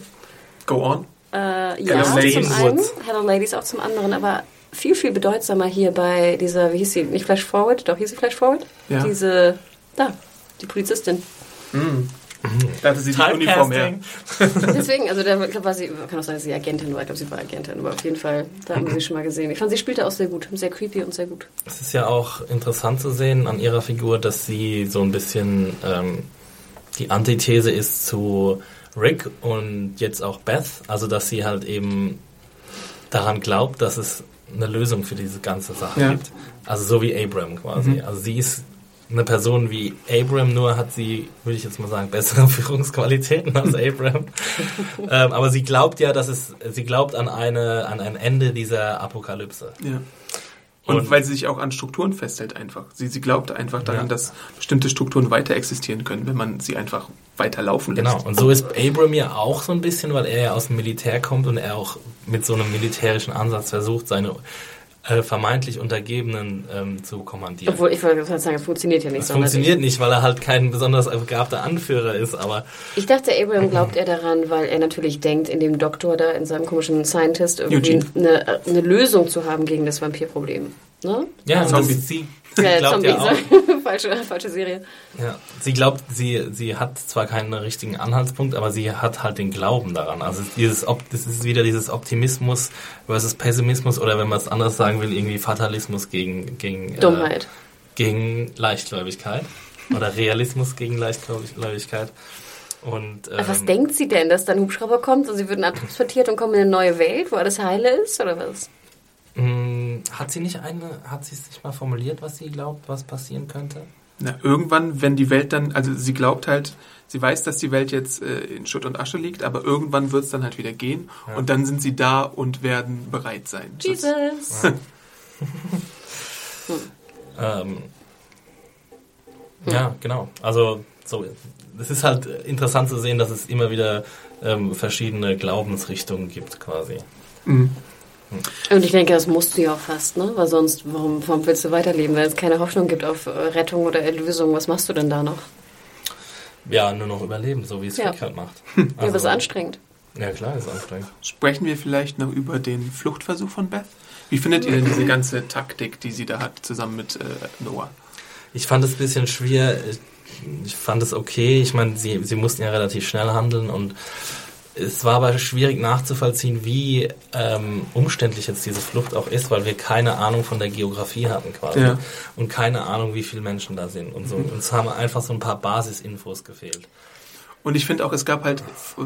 Go on. Äh, ja, Hello, zum Ladies. einen. Hello Ladies auch zum anderen, aber viel, viel bedeutsamer hier bei dieser, wie hieß sie, nicht Flash Forward, doch hieß sie Flash Forward? Ja. Diese, da, die Polizistin. Da hatte sie die Uniform her. (laughs) Deswegen, also da ich glaub, war sie, kann auch sein, dass sie Agentin war. Ich glaube, sie war Agentin, aber auf jeden Fall, da haben wir sie schon mal gesehen. Ich fand, sie spielte auch sehr gut, sehr creepy und sehr gut. Es ist ja auch interessant zu sehen an ihrer Figur, dass sie so ein bisschen ähm, die Antithese ist zu Rick und jetzt auch Beth. Also, dass sie halt eben daran glaubt, dass es eine Lösung für diese ganze Sache Ja. gibt. Also so wie Abram quasi. Also sie ist eine Person wie Abram, nur hat sie, würde ich jetzt mal sagen, (laughs) bessere Führungsqualitäten als Abram. (laughs) ähm, aber sie glaubt ja, dass es, sie glaubt an eine, an ein Ende dieser Apokalypse. Ja. Und, Und- weil sie sich auch an Strukturen festhält einfach. Sie, sie glaubt einfach daran, Ja. dass bestimmte Strukturen weiter existieren können, wenn man sie einfach weiter laufen lässt. Genau, und so ist Abram ja auch so ein bisschen, weil er ja aus dem Militär kommt und er auch mit so einem militärischen Ansatz versucht, seine äh, vermeintlich Untergebenen ähm, zu kommandieren. Obwohl, ich wollte sagen, es funktioniert ja nicht sonderlich. funktioniert nicht, weil er halt kein besonders begabter Anführer ist, aber Ich dachte, Abraham glaubt er daran, weil er natürlich denkt, in dem Doktor da, in seinem komischen Scientist, irgendwie eine, eine Lösung zu haben gegen das Vampirproblem. Ne? ja, Zombie. das, sie Äh, (laughs) Zombie, (laughs) falsche, falsche Serie. ja, sie glaubt, sie, sie hat zwar keinen richtigen Anhaltspunkt, aber sie hat halt den Glauben daran. Also dieses, das ist wieder dieses Optimismus versus Pessimismus oder wenn man es anders sagen will, irgendwie Fatalismus gegen, gegen äh, Dummheit. gegen Leichtgläubigkeit oder Realismus gegen Leichtgläubigkeit. Und ähm, Was denkt sie denn, dass dann ein Hubschrauber kommt und sie würden abtransportiert und kommen in eine neue Welt, wo alles heile ist, oder was? Mh, hat sie nicht eine, hat sie es nicht mal formuliert, was sie glaubt, was passieren könnte? Na, irgendwann, wenn die Welt dann, also sie glaubt halt, sie weiß, dass die Welt jetzt äh, in Schutt und Asche liegt, aber irgendwann wird es dann halt wieder gehen und dann sind sie da und werden bereit sein. Jesus. (laughs) Ähm, Ja, genau. Also so, es ist halt interessant zu sehen, dass es immer wieder ähm, verschiedene Glaubensrichtungen gibt, quasi. Und ich denke, das musst du ja auch fast, ne? Weil sonst, warum, warum willst du weiterleben? Wenn es keine Hoffnung gibt auf äh, Rettung oder Erlösung, was machst du denn da noch? Ja, nur noch überleben, so wie es Ja. Rick halt macht. (laughs) ja, das ist anstrengend. Ja, klar, ist anstrengend. Sprechen wir vielleicht noch über den Fluchtversuch von Beth? Wie findet ihr denn diese ganze Taktik, die sie da hat, zusammen mit äh, Noah? Ich fand es ein bisschen schwer. Ich- Ich fand es okay. Ich meine, sie, sie mussten ja relativ schnell handeln und es war aber schwierig nachzuvollziehen, wie ähm, umständlich jetzt diese Flucht auch ist, weil wir keine Ahnung von der Geografie hatten quasi Ja. und keine Ahnung, wie viele Menschen da sind und so. Uns haben einfach so ein paar Basisinfos gefehlt. Und ich finde auch, es gab halt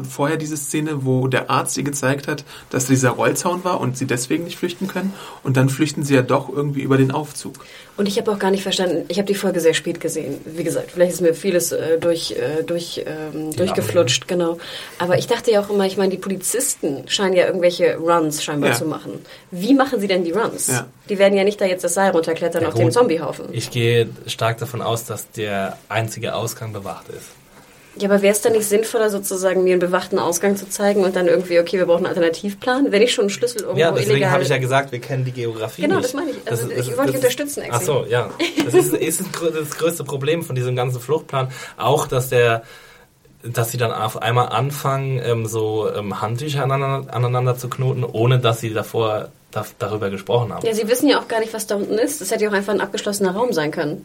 vorher diese Szene, wo der Arzt ihr gezeigt hat, dass dieser Rollzaun war und sie deswegen nicht flüchten können. Und dann flüchten sie ja doch irgendwie über den Aufzug. Und ich habe auch gar nicht verstanden, ich habe die Folge sehr spät gesehen. Wie gesagt, vielleicht ist mir vieles äh, durch, äh, durch, ähm, durchgeflutscht, genau. Aber ich dachte ja auch immer, ich meine, die Polizisten scheinen ja irgendwelche Runs scheinbar Ja. zu machen. Wie machen sie denn die Runs? Ja. Die werden ja nicht da jetzt das Seil runterklettern Ja, auf den gut. Zombiehaufen. Ich gehe stark davon aus, dass der einzige Ausgang bewacht ist. Ja, aber wäre es dann nicht sinnvoller, sozusagen mir einen bewachten Ausgang zu zeigen und dann irgendwie, okay, wir brauchen einen Alternativplan? Wenn ich schon einen Schlüssel irgendwo Ja, deswegen habe ich ja gesagt, wir kennen die Geografie Genau, nicht. das meine ich. Also ich wollte das dich unterstützen, Ach so, ja. Das ist, ist das grö- das größte Problem von diesem ganzen Fluchtplan. Auch, dass der dass sie dann auf einmal anfangen, ähm, so ähm, Handtücher aneinander, aneinander zu knoten, ohne dass sie davor da, darüber gesprochen haben. Ja, sie wissen ja auch gar nicht, was da unten ist. Das hätte ja auch einfach ein abgeschlossener Raum sein können.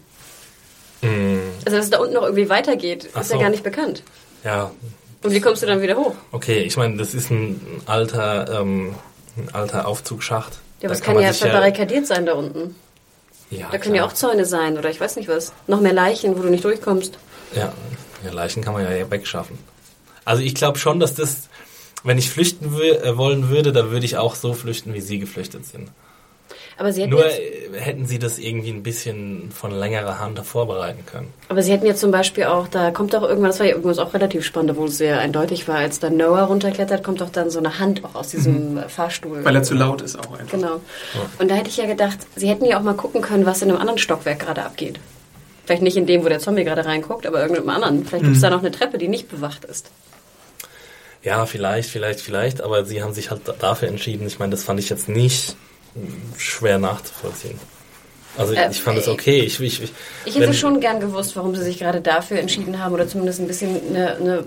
Also, dass es da unten noch irgendwie weitergeht, Ach ist ja so. gar nicht bekannt. Ja, Und wie kommst du dann wieder hoch? okay, ich meine, das ist ein alter, ähm, ein alter Aufzugsschacht. Ja, aber es kann man ja verbarrikadiert sein da unten. ja, Da können ja klar. auch Zäune sein oder ich weiß nicht was. Noch mehr Leichen, wo du nicht durchkommst. Ja, ja, Leichen kann man ja wegschaffen. Also ich glaube schon, dass das, wenn ich flüchten äh, wollen würde, dann würde ich auch so flüchten, wie sie geflüchtet sind. Aber sie hätten, Nur jetzt, hätten sie das irgendwie ein bisschen von längerer Hand vorbereiten können. aber sie hätten jetzt zum Beispiel auch, da kommt doch irgendwann, das war ja irgendwas auch relativ spannend, obwohl es sehr eindeutig war, als dann Noah runterklettert, kommt doch dann so eine Hand auch aus diesem äh, Fahrstuhl. Weil er zu laut ist auch einfach. Genau. Und da hätte ich ja gedacht, sie hätten ja auch mal gucken können, was in einem anderen Stockwerk gerade abgeht. Vielleicht nicht in dem, wo der Zombie gerade reinguckt, aber irgendeinem anderen. Vielleicht gibt es da noch eine Treppe, die nicht bewacht ist. Ja, vielleicht, vielleicht, vielleicht, aber sie haben sich halt da- dafür entschieden. Ich meine, das fand ich jetzt nicht schwer nachzuvollziehen. Also Äh, ich fand es äh, okay. Ich, ich, Ich hätte wenn- schon gern gewusst, warum sie sich gerade dafür entschieden haben oder zumindest ein bisschen eine, eine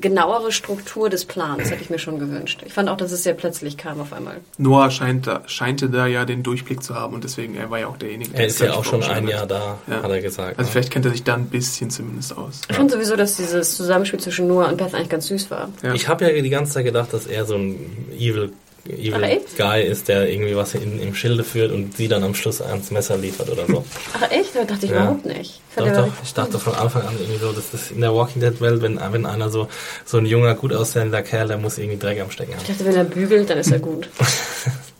genauere Struktur des Plans hätte ich mir schon gewünscht. Ich fand auch, dass es sehr plötzlich kam auf einmal. Noah scheint da, scheinte da ja den Durchblick zu haben und deswegen, er war ja auch derjenige, Er ist ja auch schon ein. Jahr da, Ja. hat er gesagt. Also ne? vielleicht kennt er sich da ein bisschen zumindest aus. Ich fand sowieso, dass dieses Zusammenspiel zwischen Noah und Beth eigentlich ganz süß war. Ja. Ich habe ja die ganze Zeit gedacht, dass er so ein Evil, Evil? Guy ist, der irgendwie was in, im Schilde führt und sie dann am Schluss ans Messer liefert oder so. Ach echt? Da dachte ich Ja. überhaupt nicht. Doch, doch. Ich dachte von Anfang an irgendwie so, dass das in der Walking Dead Welt, wenn, wenn einer so, so ein junger, gut aussehender Kerl, der muss irgendwie Dreck am Stecken haben. Ich dachte, wenn er bügelt, dann ist er gut. (laughs)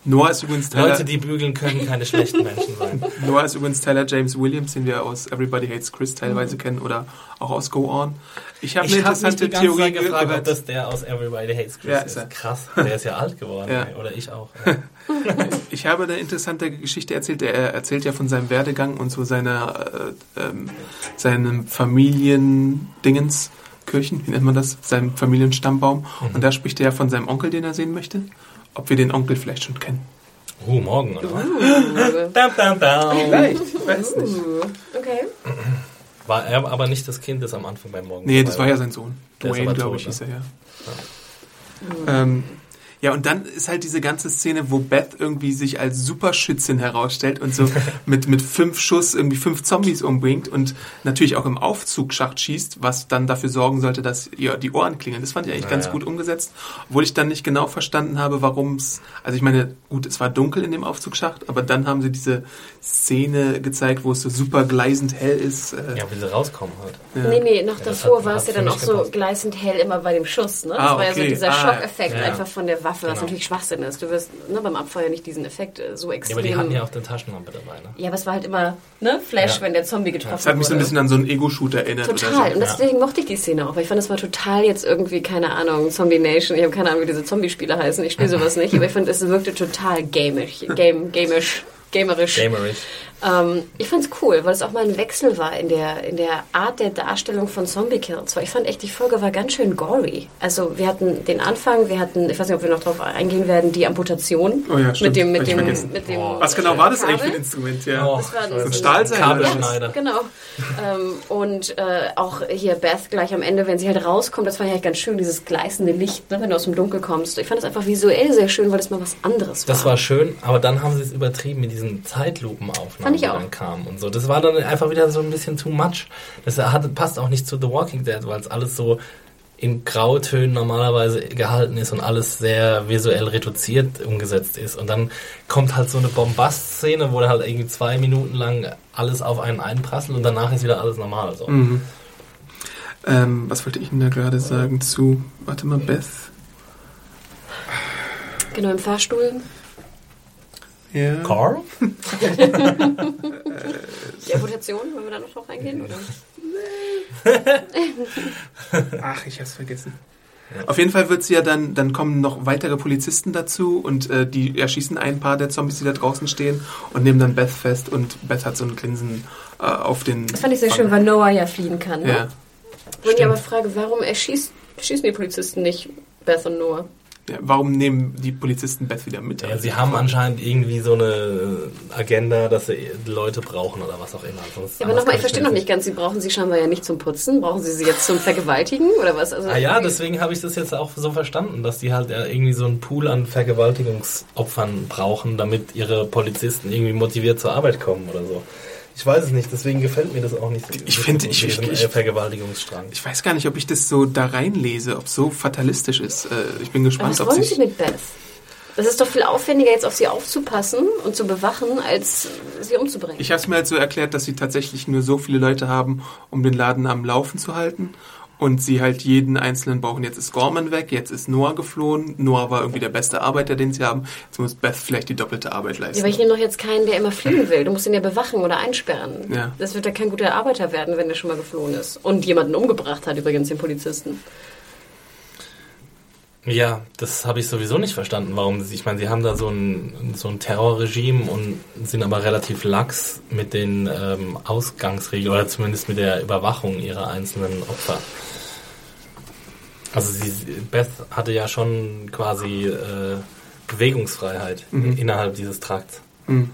Noah ist übrigens Tyler, Leute, die bügeln können, keine schlechten Menschen sein. (laughs) Noah ist übrigens Tyler James Williams, den wir aus Everybody Hates Chris teilweise kennen oder auch aus Go On. Ich habe eine Ich habe mich interessante die ganze Theorie Zeit gefragt, ob gehört. das der aus Everybody Hates Chris Ja, ist. ist er. Krass, der ist ja alt geworden. (laughs) Ja. Oder ich auch. (laughs) Ich habe eine interessante Geschichte erzählt. Er erzählt ja von seinem Werdegang und so seiner, äh, ähm, seinem Familiendingens, Kirchen, wie nennt man das? Seinem Familienstammbaum. Mhm. Und da spricht er ja von seinem Onkel, den er sehen möchte. Ob wir den Onkel vielleicht schon kennen. Uh, morgen, oder was? Uh, (laughs) Dam, dam, dam. Vielleicht, ich weiß nicht. uh, okay. War er aber nicht das Kind, das am Anfang beim Morgen Nee, das war ja sein Sohn. Dwayne, glaube ich, ne? hieß er ja. Ähm, ja, und dann ist halt diese ganze Szene, wo Beth irgendwie sich als Superschützin herausstellt und so (laughs) mit, mit fünf Schuss irgendwie fünf Zombies umbringt und natürlich auch im Aufzugsschacht schießt, was dann dafür sorgen sollte, dass ihr die Ohren klingeln. Das fand ich eigentlich Ja, ganz ja. gut umgesetzt, obwohl ich dann nicht genau verstanden habe, warum es, also ich meine, gut, es war dunkel in dem Aufzugsschacht, aber dann haben sie diese Szene gezeigt, wo es so super gleisend hell ist. Äh, Ja, wie sie rauskommen halt. ja. Nee, nee, noch davor hat- war es ja dann auch so gepasst. gleißend hell immer bei dem Schuss. Ne? Das Ah, war ja so okay. dieser Ah, Schockeffekt einfach von der Waffe, was Genau. natürlich Schwachsinn ist. Du wirst ne, beim Abfeuer nicht diesen Effekt äh, so Ja, extrem. aber die hatten ja auch eine Taschenlampe dabei, ne? Ja, aber es war halt immer ne, Flash, Ja. wenn der Zombie getroffen Das hat mich so ein wurde. bisschen an so einen Ego-Shooter erinnert. Total. Oder Und so. deswegen mochte ich die Szene auch, weil ich fand, das war total jetzt irgendwie, keine Ahnung, Zombie Nation. Ich habe keine Ahnung, wie diese Zombie-Spiele heißen. Ich spiele (laughs) sowas nicht, aber ich fand, es wirkte total gamisch, game, gamisch, gamerisch. Gamerish. Ähm, ich fand's cool, weil es auch mal ein Wechsel war in der, in der Art der Darstellung von Zombie-Kills. Weil ich fand echt, die Folge war ganz schön gory. Also wir hatten den Anfang, wir hatten, ich weiß nicht, ob wir noch drauf eingehen werden, die Amputation. Oh ja, stimmt. Mit dem, mit dem, mit dem. Was genau war das eigentlich für ein Kabel? Instrument? Ja. Oh, Das war ein-. Stahlseil was? Kabelschneider. Genau. (laughs) ähm, und äh, auch hier Beth gleich am Ende, wenn sie halt rauskommt, das war ja halt ganz schön, dieses gleißende Licht, ne, wenn du aus dem Dunkel kommst. Ich fand das einfach visuell sehr schön, weil das mal was anderes war. Das war schön, aber dann haben sie es übertrieben mit diesen Zeitlupenaufnahmen, Fand ich auch. dann kamen und so. Das war dann einfach wieder so ein bisschen too much. Das hat, passt auch nicht zu The Walking Dead, weil es alles so in Grautönen normalerweise gehalten ist und alles sehr visuell reduziert umgesetzt ist. Und dann kommt halt so eine Bombast-Szene, wo halt irgendwie zwei Minuten lang alles auf einen einprasselt und danach ist wieder alles normal. So. Mhm. Ähm, was wollte ich denn da gerade sagen zu, warte mal, Beth? Genau, im Fahrstuhl. Ja. Carl? (laughs) Die Amputation, wollen wir da noch drauf eingehen? Oder? Ach, ich hab's vergessen. Auf jeden Fall wird sie ja dann, dann kommen noch weitere Polizisten dazu und äh, die erschießen ein paar der Zombies, die da draußen stehen und nehmen dann Beth fest und Beth hat so ein Grinsen äh, auf den. Das fand ich sehr schön, weil Noah ja fliehen kann. Ne? Ja. Wo ich aber frage, warum erschießt, schießen die Polizisten nicht Beth und Noah? Warum nehmen die Polizisten Beth wieder mit? Ja, sie haben anscheinend irgendwie so eine Agenda, dass sie Leute brauchen oder was auch immer. Sonst Ja, aber nochmal, ich verstehe noch nicht ganz, sie brauchen sie scheinbar ja nicht zum Putzen. Brauchen sie sie jetzt zum Vergewaltigen oder was? Also Ah ja, deswegen habe ich das jetzt auch so verstanden, dass die halt irgendwie so einen Pool an Vergewaltigungsopfern brauchen, damit ihre Polizisten irgendwie motiviert zur Arbeit kommen oder so. Ich weiß es nicht, deswegen gefällt mir das auch nicht. Ich finde, ich- ich- äh, Vergewaltigungsstrang. Ich weiß gar nicht, ob ich das so da reinlese, ob es so fatalistisch ist. Äh, ich bin aber gespannt, was ob wollen sich. sie mit Beth? Das ist doch viel aufwendiger, jetzt auf sie aufzupassen und zu bewachen, als sie umzubringen. Ich habe es mir halt so erklärt, dass sie tatsächlich nur so viele Leute haben, um den Laden am Laufen zu halten. Und sie halt jeden einzelnen brauchen. Jetzt ist Gorman weg, jetzt ist Noah geflohen. Noah war irgendwie der beste Arbeiter, den sie haben. Jetzt muss Beth vielleicht die doppelte Arbeit Ja, leisten. aber ich nehme doch jetzt keinen, der immer fliehen will. Du musst ihn ja bewachen oder einsperren. Ja. Das wird ja kein guter Arbeiter werden, wenn er schon mal geflohen ist. Und jemanden umgebracht hat, übrigens den Polizisten. Ja, das habe ich sowieso nicht verstanden, warum sie, ich meine, sie haben da so ein, so ein Terrorregime und sind aber relativ lax mit den ähm, Ausgangsregeln oder zumindest mit der Überwachung ihrer einzelnen Opfer. Also sie, Beth hatte ja schon quasi äh, Bewegungsfreiheit Mhm. innerhalb dieses Trakts. Hm.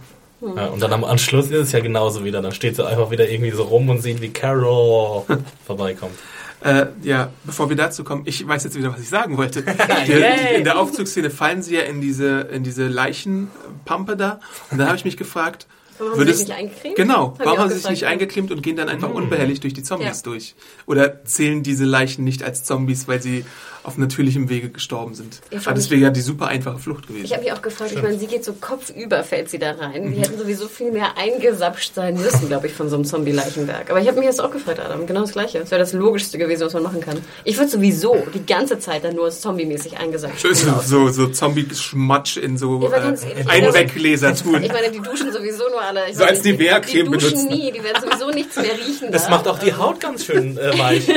Ja, und dann am Anschluss ist es ja genauso wieder. Dann steht sie einfach wieder irgendwie so rum und sieht, wie Carol (laughs) vorbeikommt. Äh, ja, bevor wir dazu kommen, ich weiß jetzt wieder, was ich sagen wollte. (laughs) In der Aufzugsszene fallen sie ja in diese, in diese Leichenpampe da. Und dann habe ich mich gefragt, Warum haben sie würdest- sich nicht eingecremt? Genau, warum haben sie sich nicht ja. eingeklemmt und gehen dann einfach unbehelligt durch die Zombies Ja. durch? Oder zählen diese Leichen nicht als Zombies, weil sie auf natürlichem Wege gestorben sind? Ja, Aber das wäre ja die super einfache Flucht gewesen. Ich habe mich auch gefragt, ich meine, sie geht so kopfüber, fällt sie da rein. Die hätten sowieso viel mehr eingesapscht sein müssen, glaube ich, von so einem Zombie-Leichenberg. Aber ich habe mich jetzt auch gefragt, Adam, genau das Gleiche. Das wäre das Logischste gewesen, was man machen kann. Ich würde sowieso die ganze Zeit dann nur zombie-mäßig eingesapscht. Schön so, so, so Zombie-Schmatsch in so äh, Einweggläser tun. Ich meine, die duschen sowieso nur alle. Ich So als meine, die- duschen benutzen. nie, die werden sowieso nichts mehr riechen. Das da. macht auch die Haut ganz schön äh, weich. (laughs)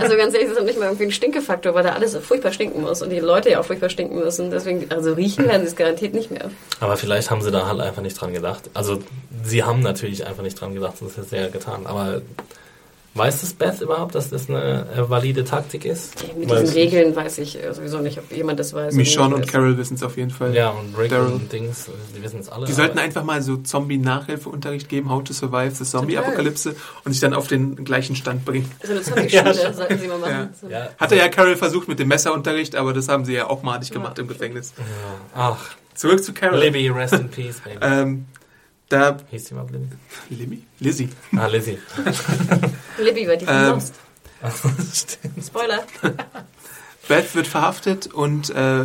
Also ganz ehrlich, das ist nicht mal irgendwie ein Stinkefaktor, weil da alles so furchtbar stinken muss und die Leute ja auch furchtbar stinken müssen. Deswegen, also riechen werden sie es garantiert nicht mehr. Aber vielleicht haben sie da halt einfach nicht dran gedacht. Also sie haben natürlich einfach nicht dran gedacht, sonst hätte sie ja getan. Aber weiß das Beth überhaupt, dass das eine äh, valide Taktik ist? Mit Weil- diesen Regeln weiß ich äh, sowieso nicht, ob jemand das weiß. Michonne nicht und weiß. Carol wissen es auf jeden Fall. Ja, und Rick Daryl. und Dings, äh, die wissen es alle. Die sollten einfach mal so Zombie-Nachhilfeunterricht geben, How to Survive the Zombie-Apokalypse und sich dann auf den gleichen Stand bringen. So eine (laughs) Zombie-Schule sollten sie mal machen. Ja. So. ja, Hatte ja Carol versucht mit dem Messerunterricht, aber das haben sie ja auch madig gemacht im Gefängnis. Ach, Zurück zu Carol. Libby, rest in peace, baby. Ähm, da, Hieß die mal Libby? Libby? Lizzie. Ah, Lizzie. (laughs) Libby war die von Ähm, Lost. (laughs) Stimmt. Spoiler. (laughs) Beth wird verhaftet und äh,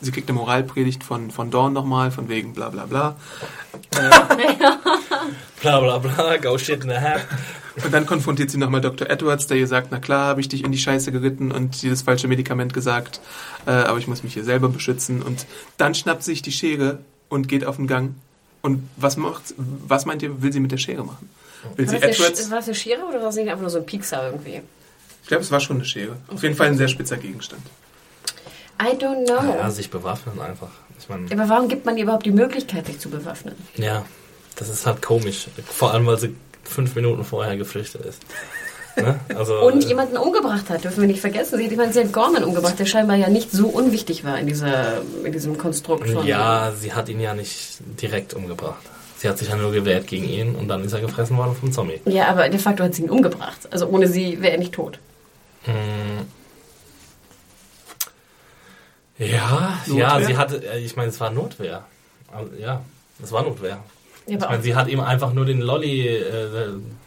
sie kriegt eine Moralpredigt von, von Dawn nochmal, von wegen bla bla bla. Bla bla bla, go shit in the hat. Und dann konfrontiert sie nochmal Dr. Edwards, der ihr sagt, na klar, habe ich dich in die Scheiße geritten und dir das falsche Medikament gesagt, äh, aber ich muss mich hier selber beschützen. Und dann schnappt sie sich die Schere und geht auf den Gang. Und was macht, was meint ihr, will sie mit der Schere machen? Will War sie das, eine, Edwards? Sch- war das eine Schere oder war das nicht einfach nur so ein Piekser irgendwie? Ich glaube, es war schon eine Schere. Auf jeden Fall ein sehr spitzer Gegenstand. I don't know. Ja, sich bewaffnen einfach. Ich meine, Aber warum gibt man ihr überhaupt die Möglichkeit, sich zu bewaffnen? ja, das ist halt komisch. Vor allem, weil sie fünf Minuten vorher geflüchtet ist. Ne? Also, Und äh, jemanden umgebracht hat, dürfen wir nicht vergessen. Sie hat jemanden, sie hat Gorman umgebracht, der scheinbar ja nicht so unwichtig war in, dieser, in diesem Konstrukt von... Ja, sie hat ihn ja nicht direkt umgebracht. Sie hat sich ja nur gewehrt gegen ihn und dann ist er gefressen worden vom Zombie. Ja, aber de facto hat sie ihn umgebracht. Also ohne sie wäre er nicht tot. Hm. Ja, Notwehr? ja, sie hatte, äh, ich meine, es war Notwehr. Also, ja, es war Notwehr. Ja, Ich meine, sie hat ihm einfach nur den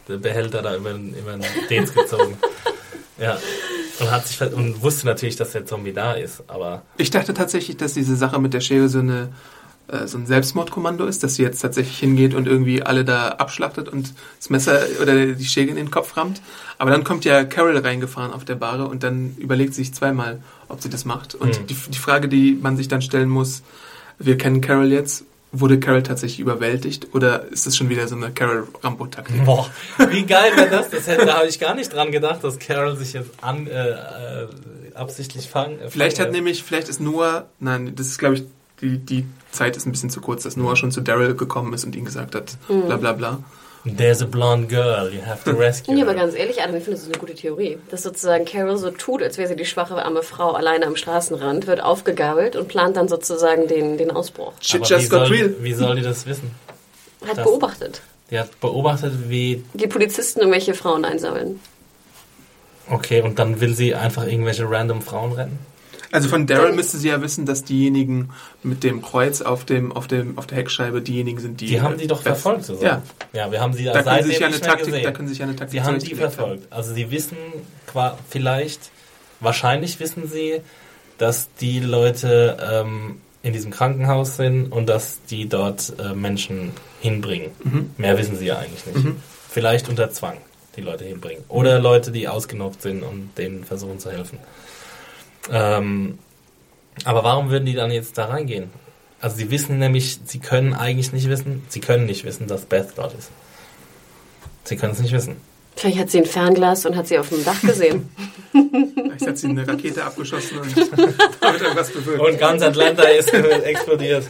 Lolli-Behälter da über, den- über den Dez gezogen. (laughs) ja. Und, hat sich, und wusste natürlich, dass der Zombie da ist, aber Ich dachte tatsächlich, dass diese Sache mit der Schere so eine äh, so ein Selbstmordkommando ist, dass sie jetzt tatsächlich hingeht und irgendwie alle da abschlachtet und das Messer oder die Schere in den Kopf rammt. Aber dann kommt ja Carol reingefahren auf der Bahre und dann überlegt sie sich zweimal, ob sie das macht. Und Mhm. die, die Frage, die man sich dann stellen muss, wir kennen Carol jetzt, wurde Carol tatsächlich überwältigt oder ist das schon wieder so eine Carol-Rambo-Taktik? Boah, wie geil wäre das? das hätte, da habe ich gar nicht dran gedacht, dass Carol sich jetzt an, äh, äh, absichtlich fangen. Äh, Vielleicht hat nämlich, vielleicht ist Noah, nein, das ist glaube ich, die, die Zeit ist ein bisschen zu kurz, dass Noah schon zu Daryl gekommen ist und ihm gesagt hat, bla bla bla. There's a blonde girl, you have to rescue Ja, aber her. ganz ehrlich, Adam, ich finde, das ist eine gute Theorie. Dass sozusagen Carol so tut, als wäre sie die schwache arme Frau alleine am Straßenrand, wird aufgegabelt und plant dann sozusagen den, den Ausbruch. Shit Aber just wie, got soll, real. wie soll die das wissen? Hat Das- beobachtet. Die hat beobachtet, wie, Die Polizisten irgendwelche Frauen einsammeln. okay, und dann will sie einfach irgendwelche random Frauen retten? Also von Daryl müsste sie ja wissen, dass diejenigen mit dem Kreuz auf dem auf dem auf der Heckscheibe diejenigen sind, die Die haben die doch Beth- verfolgt. So. Ja, Ja, wir haben sie da sie seitdem sich ja eine Taktik, gesehen. da können sie sich ja eine Taktik Sie haben die zurechtgelegt haben. verfolgt. Also sie wissen vielleicht, wahrscheinlich wissen sie, dass die Leute ähm, in diesem Krankenhaus sind und dass die dort äh, Menschen hinbringen. Mhm. Mehr wissen sie ja eigentlich nicht. Vielleicht unter Zwang die Leute hinbringen. Oder Leute, die ausgenockt sind und denen versuchen zu helfen. Ähm, aber warum würden die dann jetzt da reingehen? Also sie wissen nämlich, sie können eigentlich nicht wissen, sie können nicht wissen, dass Beth dort ist. Sie können es nicht wissen. Vielleicht hat sie ein Fernglas und hat sie auf dem Dach gesehen. Vielleicht hat sie eine Rakete abgeschossen und (laughs) damit irgendwas bewirkt. Und ganz Atlanta ist (laughs) explodiert.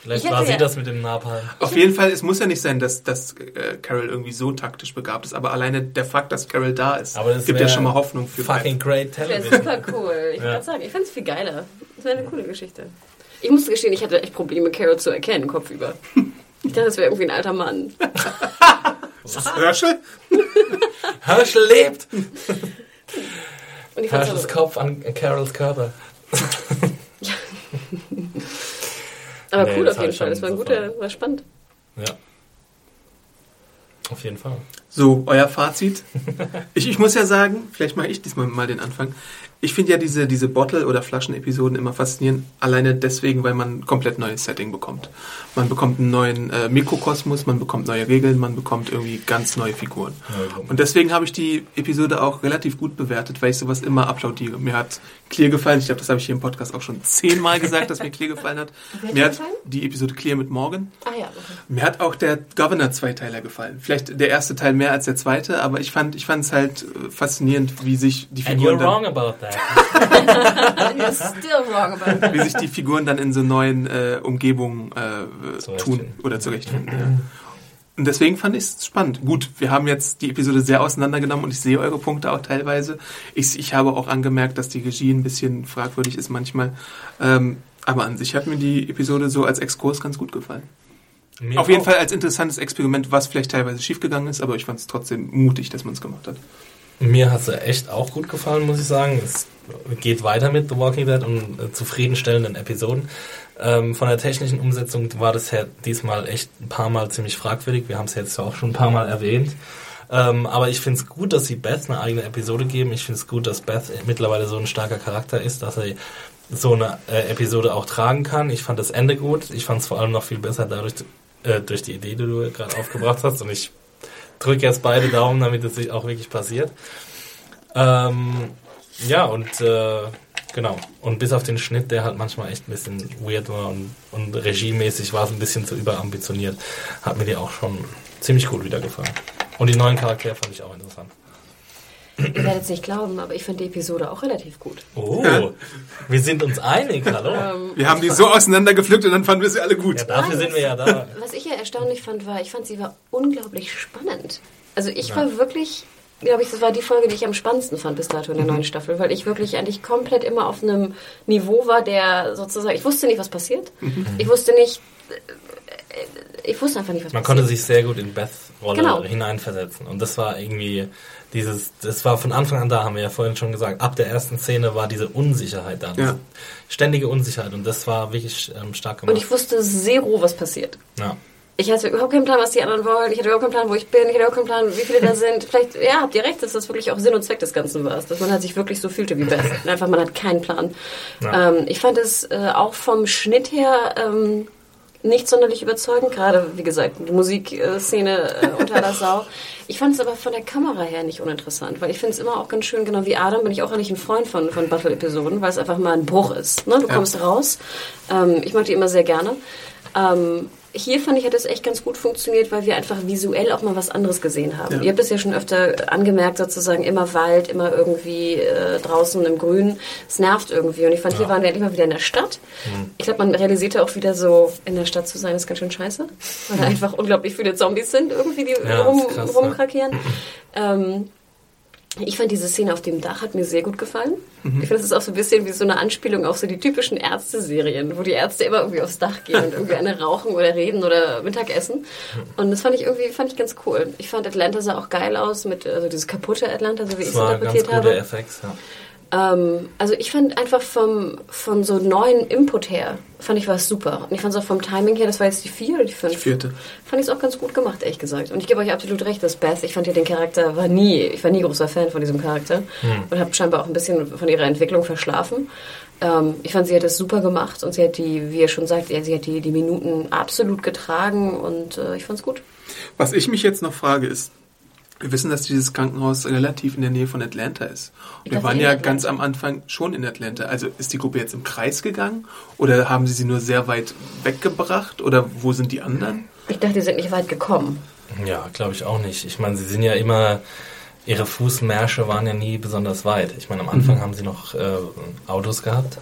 Vielleicht Ich war sie ja- das mit dem Napalm. Auf jeden Fall, es muss ja nicht sein, dass, dass äh, Carol irgendwie so taktisch begabt ist, aber alleine der Fakt, dass Carol da ist, Aber das gibt ja schon mal Hoffnung für Fucking great Das wäre television. super cool. Ich Ja. sagen, ich fände es viel geiler. Das wäre eine coole Geschichte. Ich musste gestehen, ich hatte echt Probleme, Carol zu erkennen, kopfüber. Ich dachte, das wäre irgendwie ein alter Mann. (laughs) Ist das Herschel? (laughs) Herschel lebt! Herschels Kopf an Carols Körper. (laughs) aber Nee, cool auf jeden Fall. Das war ein guter, war spannend. Ja. Auf jeden Fall. So, euer Fazit. (laughs) Ich, ich muss ja sagen, vielleicht mache ich diesmal mal den Anfang. Ich finde ja diese, diese Bottle- oder Flaschen-Episoden immer faszinierend, alleine deswegen, weil man ein komplett neues Setting bekommt. Man bekommt einen neuen äh, Mikrokosmos, man bekommt neue Regeln, man bekommt irgendwie ganz neue Figuren. Und deswegen habe ich die Episode auch relativ gut bewertet, weil ich sowas immer applaudiere. Mir hat Clear gefallen, ich glaube, das habe ich hier im Podcast auch schon zehnmal gesagt, dass mir Clear gefallen hat. (laughs) Mir hat die Episode Clear mit Morgan. Ah ja. Mir hat auch der Governor-Zweiteiler gefallen. Vielleicht der erste Teil mehr als der zweite, aber ich fand ich fand es halt äh, faszinierend, wie sich die And Figuren you're wrong dann, about that. (laughs) You're still wrong about that. (laughs) wie sich die Figuren dann in so neuen äh, Umgebungen äh, tun oder zurechtfinden. Ja. Und deswegen fand ich es spannend. Gut, wir haben jetzt die Episode sehr auseinandergenommen und ich sehe eure Punkte auch teilweise. Ich, ich habe auch angemerkt, dass die Regie ein bisschen fragwürdig ist manchmal. Ähm, aber an sich hat mir die Episode so als Exkurs ganz gut gefallen. Mir Auf jeden auch. Fall als interessantes Experiment, was vielleicht teilweise schiefgegangen ist, aber ich fand es trotzdem mutig, dass man es gemacht hat. Mir hat sie echt auch gut gefallen, muss ich sagen. Es geht weiter mit The Walking Dead und äh, zufriedenstellenden Episoden. Ähm, von der technischen Umsetzung war das ja diesmal echt ein paar Mal ziemlich fragwürdig. Wir haben es jetzt auch schon ein paar Mal erwähnt. Ähm, aber ich finde es gut, dass sie Beth eine eigene Episode geben. Ich finde es gut, dass Beth mittlerweile so ein starker Charakter ist, dass er so eine äh, Episode auch tragen kann. Ich fand das Ende gut. Ich fand es vor allem noch viel besser dadurch, äh, durch die Idee, die du gerade aufgebracht hast. Und ich drücke jetzt beide Daumen, damit es sich auch wirklich passiert. Ähm, ja, und äh, genau. Und bis auf den Schnitt, der halt manchmal echt ein bisschen weird war und, und regiemäßig war es ein bisschen zu überambitioniert, hat mir die auch schon ziemlich gut wieder gefallen. Und die neuen Charaktere fand ich auch interessant. Ihr werdet es nicht glauben, aber ich fand die Episode auch relativ gut. Oh, wir sind uns einig, hallo? Wir haben die so auseinandergepflückt und dann fanden wir sie alle gut. Ja, dafür sind wir ja da. Was ich ja erstaunlich fand, war, ich fand sie war unglaublich spannend. Also ich war wirklich, glaube ich, das war die Folge, die ich am spannendsten fand bis dato in der neuen Staffel, weil ich wirklich eigentlich komplett immer auf einem Niveau war, der sozusagen, ich wusste nicht, was passiert. Ich wusste nicht, äh, ich wusste einfach nicht, was Man passiert. konnte sich sehr gut in Beths Rolle Genau. hineinversetzen. Und das war irgendwie dieses, das war von Anfang an da, haben wir ja vorhin schon gesagt. Ab der ersten Szene war diese Unsicherheit da. Ja. Ständige Unsicherheit. Und das war wirklich ähm, stark gemacht. Und ich wusste zero, was passiert. ja. Ich hatte überhaupt keinen Plan, was die anderen wollen. Ich hatte überhaupt keinen Plan, wo ich bin. Ich hatte überhaupt keinen Plan, wie viele da (laughs) sind. Vielleicht, ja, habt ihr recht, dass das wirklich auch Sinn und Zweck des Ganzen war. Dass man halt sich wirklich so fühlte wie Beth. (laughs) Einfach, man hat keinen Plan. Ja. Ähm, ich fand es äh, auch vom Schnitt her ähm, nicht sonderlich überzeugend. Gerade, wie gesagt, die Musikszene äh, unter der Sau. Ich fand es aber von der Kamera her nicht uninteressant, weil ich finde es immer auch ganz schön, genau wie Adam, bin ich auch eigentlich ein Freund von, von Battle-Episoden, weil es einfach mal ein Bruch ist. Ne? Du Ja. kommst raus. Ähm, ich mag die immer sehr gerne. Ähm, hier fand ich, hat das echt ganz gut funktioniert, weil wir einfach visuell auch mal was anderes gesehen haben. Ja. Ihr habt es ja schon öfter angemerkt, sozusagen immer Wald, immer irgendwie äh, draußen im Grün. Es nervt irgendwie. Und ich fand, hier waren wir endlich mal wieder in der Stadt. Ich glaube, man realisierte auch wieder so, in der Stadt zu sein, ist ganz schön scheiße. Weil da einfach unglaublich viele Zombies sind, irgendwie, die Ja, rum, krass, ja. rumkrakieren. Ähm, ich fand diese Szene auf dem Dach hat mir sehr gut gefallen. Ich finde, das ist auch so ein bisschen wie so eine Anspielung auf so die typischen Ärzte-Serien, wo die Ärzte immer irgendwie aufs Dach gehen und irgendwie eine rauchen oder reden oder Mittagessen. Und das fand ich irgendwie fand ich ganz cool. Ich fand Atlanta sah auch geil aus mit also dieses kaputte Atlanta, so wie ich es war ganz interpretiert gute habe. FX, ja. Ähm, also ich fand einfach vom von so neuen Input her fand ich was super. Und ich fand es auch vom Timing her, das war jetzt die vier oder die fünf. Die vierte. Fand ich es auch ganz gut gemacht, ehrlich gesagt. Und ich gebe euch absolut recht, dass Beth, ich fand ja den Charakter, war nie, ich war nie großer Fan von diesem Charakter und habe scheinbar auch ein bisschen von ihrer Entwicklung verschlafen. Ähm, ich fand, sie hat das super gemacht und sie hat die, wie ihr schon sagt, sie hat die, die Minuten absolut getragen und äh, ich fand's gut. Was ich mich jetzt noch frage ist, wir wissen, dass dieses Krankenhaus relativ in der Nähe von Atlanta ist. Wir waren ja Atlanta. ganz am Anfang schon in Atlanta. Also ist die Gruppe jetzt im Kreis gegangen oder haben sie sie nur sehr weit weggebracht oder wo sind die anderen? Ich dachte, die sind nicht weit gekommen. Ja, glaube ich auch nicht. Ich meine, sie sind ja immer, ihre Fußmärsche waren ja nie besonders weit. Ich meine, am Anfang haben sie noch äh, Autos gehabt,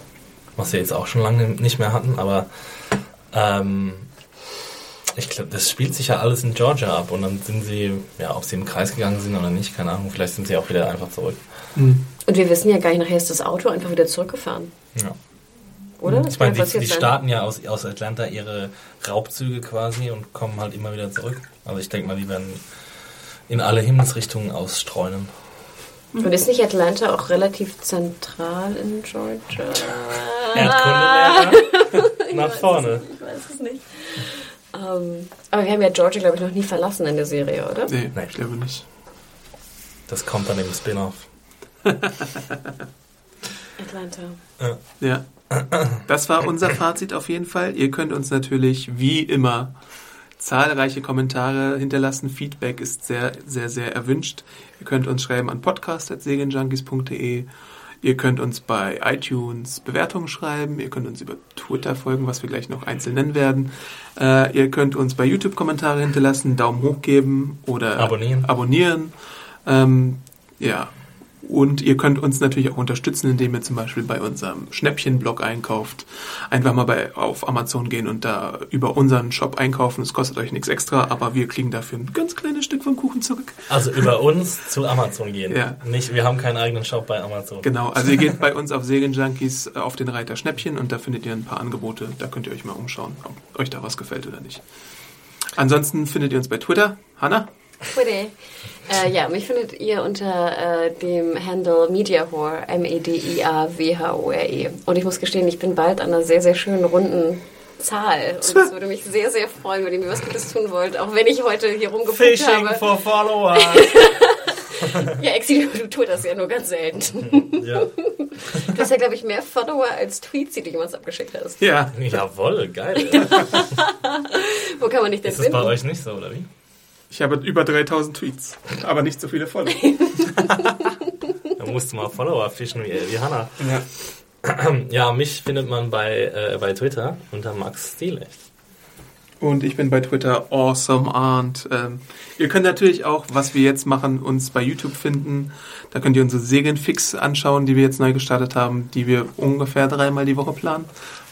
was sie jetzt auch schon lange nicht mehr hatten, aber ähm, ich glaube, das spielt sich ja alles in Georgia ab und dann sind sie, ja, ob sie im Kreis gegangen sind oder nicht, keine Ahnung, vielleicht sind sie auch wieder einfach zurück. Und wir wissen ja gar nicht, nachher ist das Auto einfach wieder zurückgefahren. Ja. oder? Ich meine, die, passiert die sein. starten ja aus, aus Atlanta ihre Raubzüge quasi und kommen halt immer wieder zurück. Also ich denke mal, die werden in alle Himmelsrichtungen ausstreunen. Und ist nicht Atlanta auch relativ zentral in Georgia? Erdkundelehrer (laughs) nach vorne. Ich weiß es nicht. Ähm, aber wir haben ja Georgia, glaube ich, noch nie verlassen in der Serie, oder? Nee, Nee. ich glaube nicht. Das kommt dann im Spin-off. (laughs) Atlanta. Ja. Das war unser Fazit auf jeden Fall. Ihr könnt uns natürlich wie immer zahlreiche Kommentare hinterlassen. Feedback ist sehr, sehr, sehr erwünscht. Ihr könnt uns schreiben an podcast.segenjunkies.de. Ihr könnt uns bei iTunes Bewertungen schreiben. Ihr könnt uns über Twitter folgen, was wir gleich noch einzeln nennen werden. Äh, ihr könnt uns bei YouTube Kommentare hinterlassen, Daumen hoch geben oder Abonnieren. abonnieren. Ähm, ja. Und ihr könnt uns natürlich auch unterstützen, indem ihr zum Beispiel bei unserem Schnäppchen-Blog einkauft. Einfach mal bei, auf Amazon gehen und da über unseren Shop einkaufen. Es kostet euch nichts extra, aber wir kriegen dafür ein ganz kleines Stück vom Kuchen zurück. Also über uns zu Amazon gehen. Ja. Nicht, wir haben keinen eigenen Shop bei Amazon. Genau, also ihr geht bei uns auf Segenjunkies äh, auf den Reiter Schnäppchen und da findet ihr ein paar Angebote. Da könnt ihr euch mal umschauen, ob euch da was gefällt oder nicht. Ansonsten findet ihr uns bei Twitter. Hanna? Twitter. Äh, ja, mich findet ihr unter äh, dem Handle Mediahore, M-E-D-I-A-W-H-O-R-E. Und ich muss gestehen, ich bin bald an einer sehr, sehr schönen runden Zahl. Und es würde mich sehr, sehr freuen, wenn ihr mir was Gutes tun wollt. Auch wenn ich heute hier rumgeguckt Fishing habe. for Follower. (laughs) Ja, Exi, du tust das ja nur ganz selten. (laughs) ja. Du hast ja, glaube ich, mehr Follower als Tweets, die du jemals abgeschickt hast. Ja. Jawohl, geil. (laughs) Wo kann man dich denn Ist das bei finden? euch nicht so, oder wie? Ich habe über 3000 Tweets, aber nicht so viele Follower. (laughs) Da musst du mal Follower fischen wie, wie Hanna. Ja. Ja, mich findet man bei, äh, bei Twitter unter Max Stilecht. Und ich bin bei Twitter awesome Arndt. Ähm, ihr könnt natürlich auch, was wir jetzt machen, uns bei YouTube finden. Da könnt ihr unsere Serienfix anschauen, die wir jetzt neu gestartet haben, die wir ungefähr dreimal die Woche planen.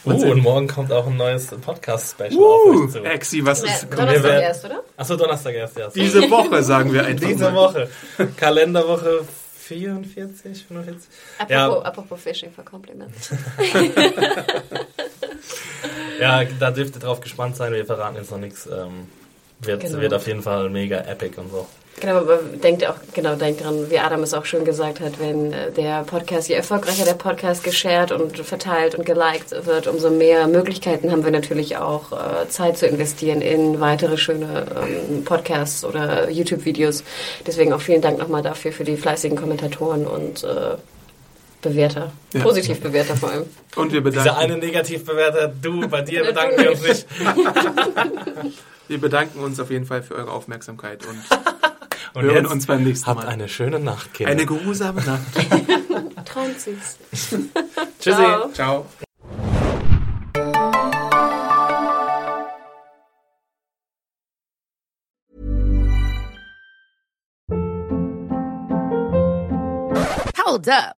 Oh, und morgen kommt auch ein neues Podcast-Special auf Uh, euch zu. Exi, was Ja, ist Donnerstag werden- erst, oder? Achso, Donnerstag erst, ja. diese Woche, sagen wir einfach Diese mal. Woche. Kalenderwoche 44, 45. Apropos, Ja. apropos Fishing for Compliments. (laughs) (laughs) (laughs) Ja, da dürft ihr drauf gespannt sein. Wir verraten jetzt noch nichts. Ähm, wird, Genau. wird auf jeden Fall mega epic und so. Genau, aber denkt auch, genau, denkt dran, wie Adam es auch schon gesagt hat, wenn äh, der Podcast, je erfolgreicher der Podcast geshared und verteilt und geliked wird, umso mehr Möglichkeiten haben wir natürlich auch äh, Zeit zu investieren in weitere schöne ähm, Podcasts oder YouTube-Videos. Deswegen auch vielen Dank nochmal dafür für die fleißigen Kommentatoren und äh, Bewerter. Ja. Positiv Bewerter vor allem. Und wir Dieser bedanken, eine Negativbewerter, du, bei dir bedanken wir uns nicht. (laughs) wir bedanken uns auf jeden Fall für eure Aufmerksamkeit und (laughs) Und hören uns beim nächsten habt Mal. eine schöne Nacht, Kinder. Eine geruhsame Nacht. (laughs) Träumt süß. Tschüssi. Ciao. Ciao. Hold up.